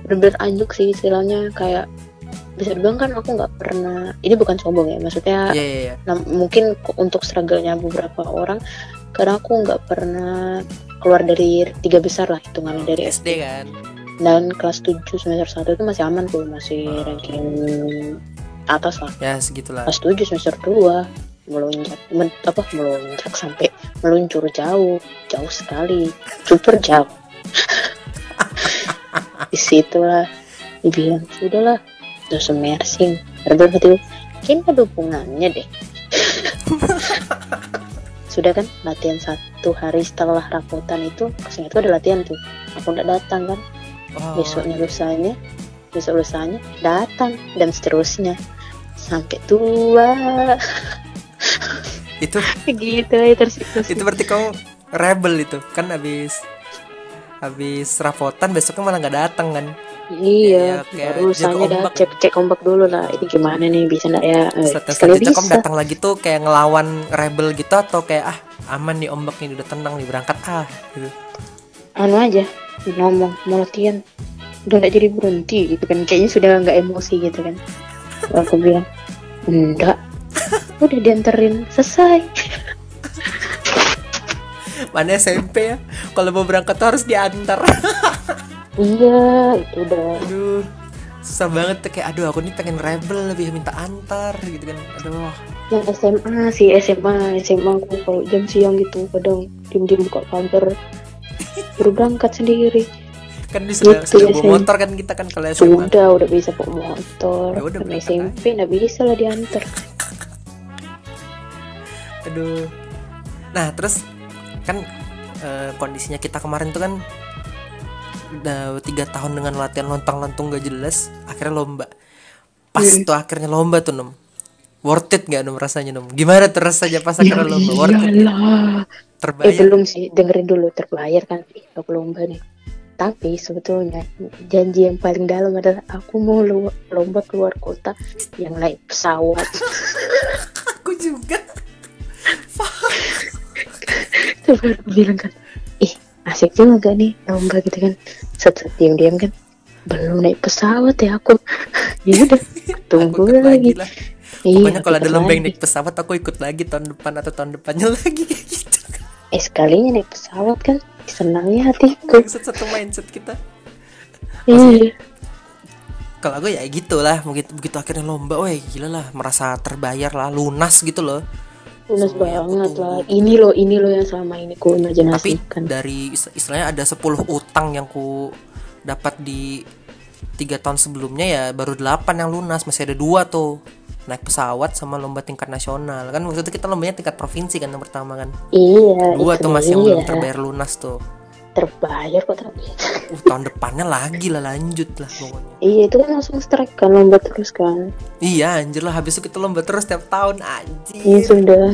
Bener-bener anjlok sih istilahnya kayak bisa dibilang kan aku nggak pernah ini bukan sombong ya maksudnya iya iya iya. Nah, mungkin untuk struggle-nya beberapa orang karena aku nggak pernah keluar dari tiga besar lah hitungannya dari SD kan? Dan kelas 7 semester 1 itu masih aman tuh masih Ah. ranking atas lah. Ya segitulah. Kelas 7 semester 2 melonjak men, apa melonjak sampai meluncur jauh jauh sekali super jauh. Di situlah dibilang sudahlah udah semersing Herbal hati kayaknya ada hubungannya deh. Sudah kan latihan satu hari setelah rapotan itu ke sini itu ada latihan tuh. Aku udah datang kan. Oh, besoknya lusanya besok lusanya datang dan seterusnya. Sampai tua itu? Gitu ya terus terus itu berarti kamu rebel itu kan habis habis rapotan besoknya malah nggak datang kan? Iya kayak baru dah cek cek ombak dulu lah ini gimana nih bisa nggak ya? Setelah sekali selanjutnya kamu datang lagi tuh kayak ngelawan rebel gitu atau kayak ah aman nih ombak nih udah tenang nih berangkat ah gitu. Anu aja ngomong mau latihan udah nggak jadi berhenti gitu kan kayaknya sudah nggak emosi gitu kan. Aku bilang enggak udah dianterin selesai. Mana SMP ya? Kalau mau berangkat tuh harus diantar. Iya itu udah. Aduh susah banget tuh kayak aduh aku nih pengen rebel lebih minta antar gitu kan. Aduh. Yang SMA sih SMA SMA aku kalau jam siang gitu kadang diem-diem buka counter baru berangkat sendiri. Kan dia sudah, Gitu sudah ya, bawa motor kan kita kan kalau SMA sudah udah bisa bawa motor. Ya udah, SMP nggak bisa lah diantar aduh. Nah terus kan eh, kondisinya kita kemarin tuh kan udah tiga tahun dengan latihan lontang lantung gak jelas akhirnya lomba. Pas Hmm. tuh akhirnya lomba tuh nom. Worth it gak nom rasanya nom? Gimana tuh rasanya pas akhirnya lomba? Worth it? iyalah. Eh terbayar belum sih dengerin dulu terbayar kan aku lomba nih. Tapi sebetulnya janji yang paling dalam adalah aku mau lomba keluar kota yang naik pesawat. Aku juga Terus baru aku bilang kan ih asik juga gak nih lomba gitu kan. Set set diam diam kan. Belum naik pesawat ya aku. Ya udah tunggu Aku ikut lagi. lah. Iya pokoknya kalau ada lomba yang lagi. naik pesawat aku ikut lagi tahun depan atau tahun depannya lagi. Kayak gitu. Eh sekalinya naik pesawat kan senangnya hatiku. Maksud satu mindset kita. Iya. Kalau aku ya gitulah begitu begitu akhirnya lomba weh gila lah merasa terbayar lah lunas gitu loh lunas yang banget lah. ini loh ini loh yang selama ini ku tapi dari is- istilahnya ada 10 utang yang ku dapat di tiga tahun sebelumnya ya baru 8 yang lunas. Masih ada dua tuh. Naik pesawat sama lomba tingkat nasional. Kan waktu itu kita lombanya tingkat provinsi kan yang pertama kan? Iya dua tuh masih yang dia. belum terbayar lunas tuh terbayar kok tapi uh, tahun depannya lagi lah lanjut lah pokoknya iya itu kan langsung strike kan lomba terus kan iya anjir lah habis itu kita lomba terus tiap tahun anjir iya sudah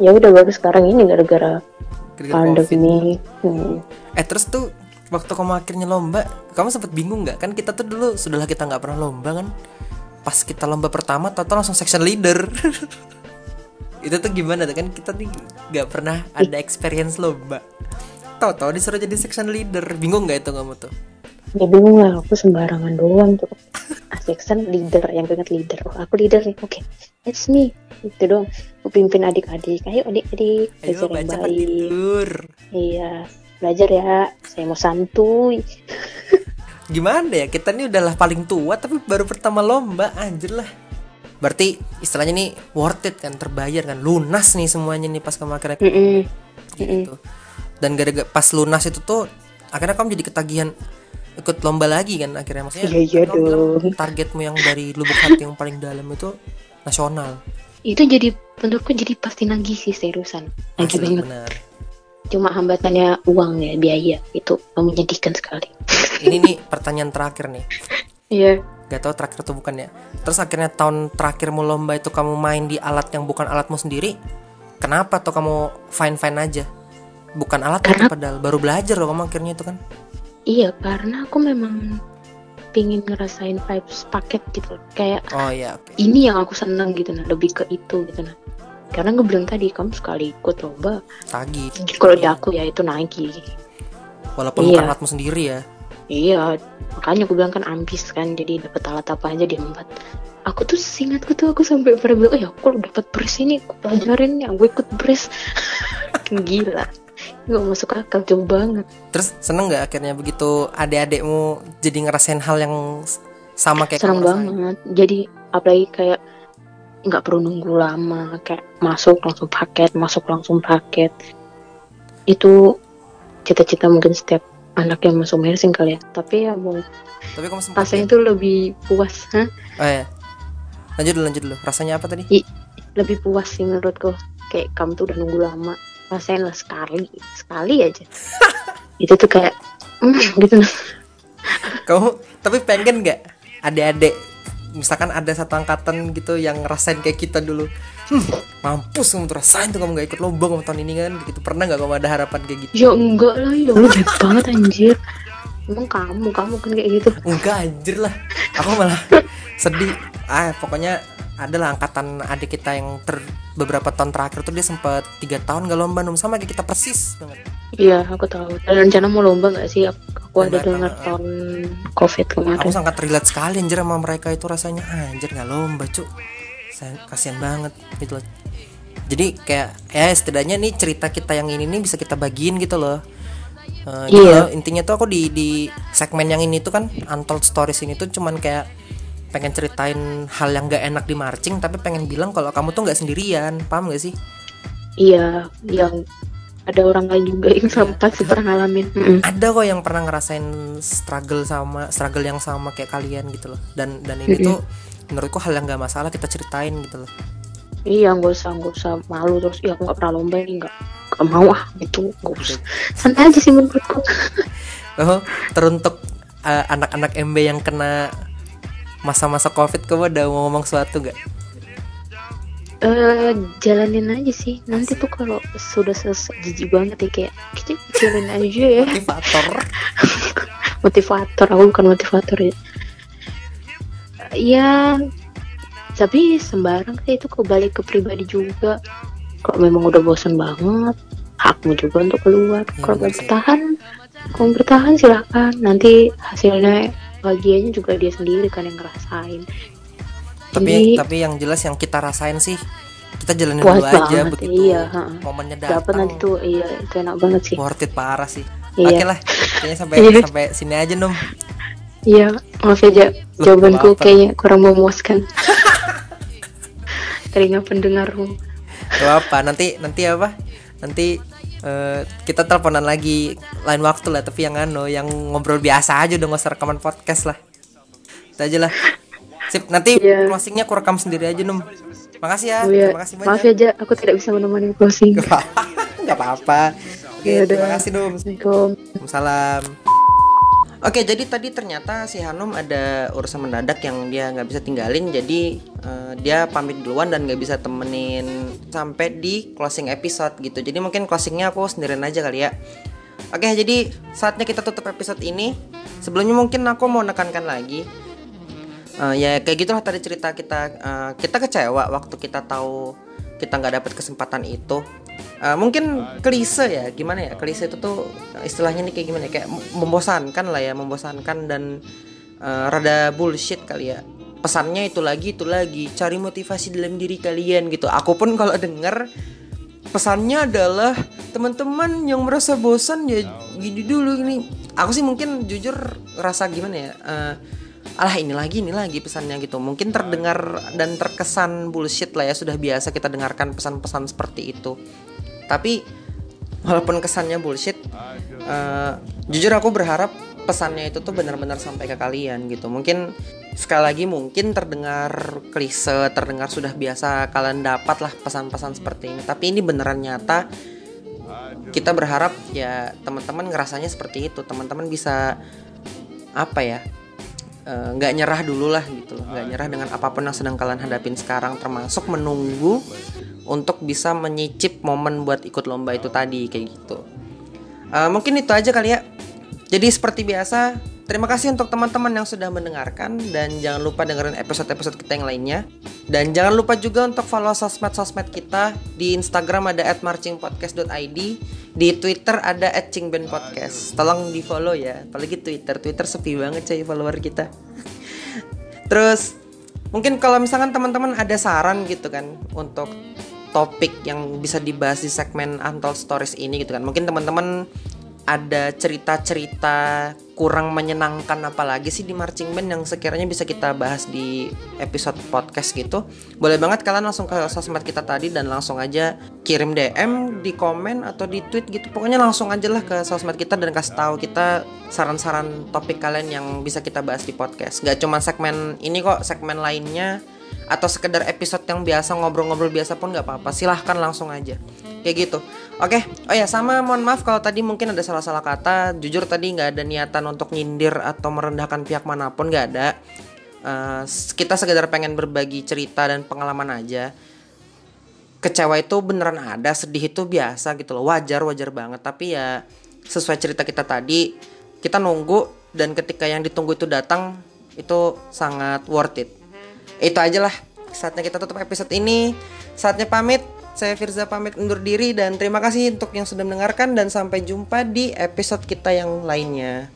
ya udah baru sekarang ini gara-gara pandemi hmm. Eh terus tuh waktu kamu akhirnya lomba, kamu sempet bingung nggak? Kan kita tuh dulu sudahlah kita nggak pernah lomba kan. Pas kita lomba pertama, tahu langsung section leader. itu tuh gimana tuh kan kita nih nggak pernah ada experience lomba. Tahu-tahu disuruh jadi section leader, bingung nggak itu kamu tuh? ya bingung lah. Aku sembarangan doang tuh. Asik kan leader yang ingat leader. Oh aku leader nih. Oke it's me. Itu doang. Aku pimpin adik-adik. Ayo adik-adik. Ayo belajar yang baca baik. tidur. iya belajar ya. Saya mau santuy. Gimana ya? Kita nih udahlah paling tua tapi baru pertama lomba, anjir lah. Berarti istilahnya nih worth it kan, terbayar kan, lunas nih semuanya nih pas kamu akhirnya Mm-mm. gitu. Dan gara-gara pas lunas itu tuh akhirnya kamu jadi ketagihan ikut lomba lagi kan akhirnya. Maksudnya Iya, iya dong. targetmu yang dari lubuk hati yang paling dalam itu nasional. Itu jadi menurutku jadi pasti nagih sih seriusan. Asli, banget. benar. Cuma hambatannya uang ya biaya itu menyedihkan sekali. Ini nih pertanyaan terakhir nih. Iya. Gak tahu terakhir atau bukan ya. Terus akhirnya tahun terakhirmu lomba itu kamu main di alat yang bukan alatmu sendiri kenapa tuh kamu fine fine aja bukan alat Karena- padahal baru belajar loh kamu akhirnya itu kan. Iya karena aku memang pingin ngerasain vibes paket gitu. Kayak oh iya oke. Ini yang aku seneng gitu nah lebih ke itu gitu nah. Karena gue bilang tadi kamu sekali ikut lomba tagi kalau di aku ya itu nagih walaupun Iya. bukan alatmu sendiri ya. Iya makanya aku bilang kan ambis kan jadi dapat alat apa aja diempat aku tuh singkatku tuh aku sampai pernah bilang oh ya aku dapat brace ini aku pelajarin ya gue ikut brace gila nggak masuk akal jauh banget Terus seneng nggak akhirnya begitu adik-adikmu jadi ngerasain hal yang sama kayak rasain? banget jadi apalagi kayak nggak perlu nunggu lama kayak masuk langsung paket masuk langsung paket itu cita-cita mungkin setiap anak yang masuk nursing kali ya tapi ya mau Tapi kamu sempat rasanya ya? itu lebih puas Hah? Oh ya. Lanjut dulu, lanjut dulu. Rasanya apa tadi? lebih puas sih menurutku kayak kamu tuh udah nunggu lama rasain lah sekali sekali aja. Itu tuh kayak mm, gitu. Kamu tapi pengen nggak adik-adik? Misalkan ada satu angkatan gitu yang ngerasain kayak kita dulu. Hmm, mampus kamu tuh rasain tuh kamu nggak ikut lomba kamu tahun ini kan gitu. Pernah nggak kamu ada harapan kayak gitu? Ya enggak lah ya lu baik banget anjir. Emang kamu kamu kan kayak gitu. Enggak anjir lah. Aku malah sedih. Ah pokoknya adalah angkatan adik kita yang ter beberapa tahun terakhir tuh dia sempat tiga tahun gak lomba Num. sama kayak kita persis banget Iya, aku tahu. Dan rencana mau lomba nggak sih? Aku, aku ada dengar tahun COVID kemarin. aku sangat relate sekali anjir sama mereka itu rasanya "Ah, anjir nggak lomba cuk saya kasihan banget gitu loh jadi kayak ya setidaknya nih cerita kita yang ini nih bisa kita bagiin gitu loh gitu Iya. loh, intinya tuh aku di di segmen yang ini tuh kan untold stories ini tuh cuman kayak pengen ceritain hal yang gak enak di marching tapi pengen bilang kalau kamu tuh nggak sendirian paham gak sih? Iya yang ada orang lain juga yang sama pasti pernah ngalamin. Ada kok yang pernah ngerasain struggle sama struggle yang sama kayak kalian gitu loh. Dan dan ini tuh menurutku hal yang gak masalah kita ceritain gitu loh. Iya nggak usah nggak usah malu terus. Ya aku nggak pernah lomba ini nggak nggak mau ah gitu nggak usah. Santai aja sih menurutku. Oh teruntuk uh, anak-anak MB yang kena masa-masa covid kamu udah mau ngomong sesuatu gak? eh jalanin aja sih. Nanti tuh kalau sudah selesai jijik banget ya kayak kita jalanin aja ya. Motivator. Motivator aku bukan motivator ya. Ya tapi sembarang sih itu kembali ke pribadi juga. Kalau memang udah bosan banget hakmu juga untuk keluar. Iya, kalau sih. bertahan kalau mau bertahan silakan. Nanti hasilnya bagiannya juga dia sendiri kan yang ngerasain. Tapi Jadi- tapi yang jelas yang kita rasain sih kita jalanin dulu aja banget, begitu. iya, ha. momennya datang dapat nanti tuh iya itu enak banget sih. Worth it parah sih. Iya. oke lah kayaknya sampai Iya. sampai sini aja nom. Iya maaf aja Loh, jawabanku apa-apa. kayaknya kurang memuaskan. Telinga pendengarmu. Gak apa nanti nanti apa? Nanti eh, kita teleponan lagi lain waktu lah tapi yang anu yang ngobrol biasa aja udah nggak usah rekaman podcast lah itu aja lah sip nanti Iya. closingnya aku rekam sendiri aja nom makasih ya Oh, iya. terima kasih maaf banyak ya aku tidak bisa menemani closing Gak apa-apa. Apa-apa. Oke, udah. terima kasih Dum. Assalamualaikum Salam. Oke, jadi tadi ternyata si Hanum ada urusan mendadak yang dia nggak bisa tinggalin, jadi eh, dia pamit duluan dan nggak bisa temenin sampai di closing episode gitu. Jadi mungkin closingnya aku sendirian aja kali ya. Oke, jadi saatnya kita tutup episode ini. Sebelumnya mungkin aku mau nekankan lagi, Eh, ya kayak gitulah tadi cerita kita eh, kita kecewa waktu kita tahu kita nggak dapat kesempatan itu Eh, mungkin klise ya gimana ya? Klise itu tuh istilahnya nih kayak gimana ya? Kayak membosankan lah ya membosankan dan eh, rada bullshit kali ya. Pesannya itu lagi itu lagi. Cari motivasi dalam diri kalian gitu. Aku pun kalau denger pesannya adalah teman-teman yang merasa bosan ya gini dulu ini aku sih mungkin jujur rasa gimana ya? Eh, alah ini lagi ini lagi pesannya gitu. Mungkin terdengar dan terkesan bullshit lah ya sudah biasa kita dengarkan pesan-pesan seperti itu. Tapi walaupun kesannya bullshit eh, jujur aku berharap pesannya itu tuh benar-benar sampai ke kalian gitu. Mungkin sekali lagi mungkin terdengar klise terdengar sudah biasa kalian dapat lah pesan-pesan seperti ini. Tapi ini beneran nyata. Kita berharap ya teman-teman ngerasanya seperti itu. Teman-teman bisa apa ya eh, nggak nyerah dulu lah gitu loh. Nggak nyerah dengan apa pun yang sedang kalian hadapin sekarang termasuk menunggu untuk bisa menyicip momen buat ikut lomba itu tadi kayak gitu. Eh, mungkin itu aja kali ya. Jadi seperti biasa terima kasih untuk teman-teman yang sudah mendengarkan dan jangan lupa dengerin episode-episode kita yang lainnya. Dan jangan lupa juga untuk follow sosmed-sosmed kita di Instagram ada @marchingpodcast.id di Twitter ada @cingbenpodcast tolong di follow ya. Apalagi Twitter. Twitter sepi banget coy follower kita. Terus mungkin kalau misalkan teman-teman ada saran gitu kan untuk topik yang bisa dibahas di segmen Untold Stories ini gitu kan. Mungkin teman-teman ada cerita-cerita kurang menyenangkan apalagi sih di marching band yang sekiranya bisa kita bahas di episode podcast gitu. Boleh banget kalian langsung ke sosmed kita tadi dan langsung aja kirim DM di komen atau di tweet gitu. Pokoknya langsung aja lah ke sosmed kita dan kasih tahu kita saran-saran topik kalian yang bisa kita bahas di podcast. Gak cuma segmen ini kok, segmen lainnya atau sekedar episode yang biasa ngobrol-ngobrol biasa pun nggak apa-apa. Silahkan langsung aja. Kayak gitu. Oke, oh ya sama mohon maaf kalau tadi mungkin ada salah-salah kata. Jujur tadi nggak ada niatan untuk nyindir atau merendahkan pihak mana pun nggak ada. Eh, kita sekedar pengen berbagi cerita dan pengalaman aja. Kecewa itu beneran ada, sedih itu biasa gitu loh, wajar wajar banget. Tapi ya sesuai cerita kita tadi, kita nunggu dan ketika yang ditunggu itu datang itu sangat worth it. Itu aja lah. Saatnya kita tutup episode ini. Saatnya pamit. Saya Firza pamit undur diri dan terima kasih untuk yang sudah mendengarkan dan sampai jumpa di episode kita yang lainnya.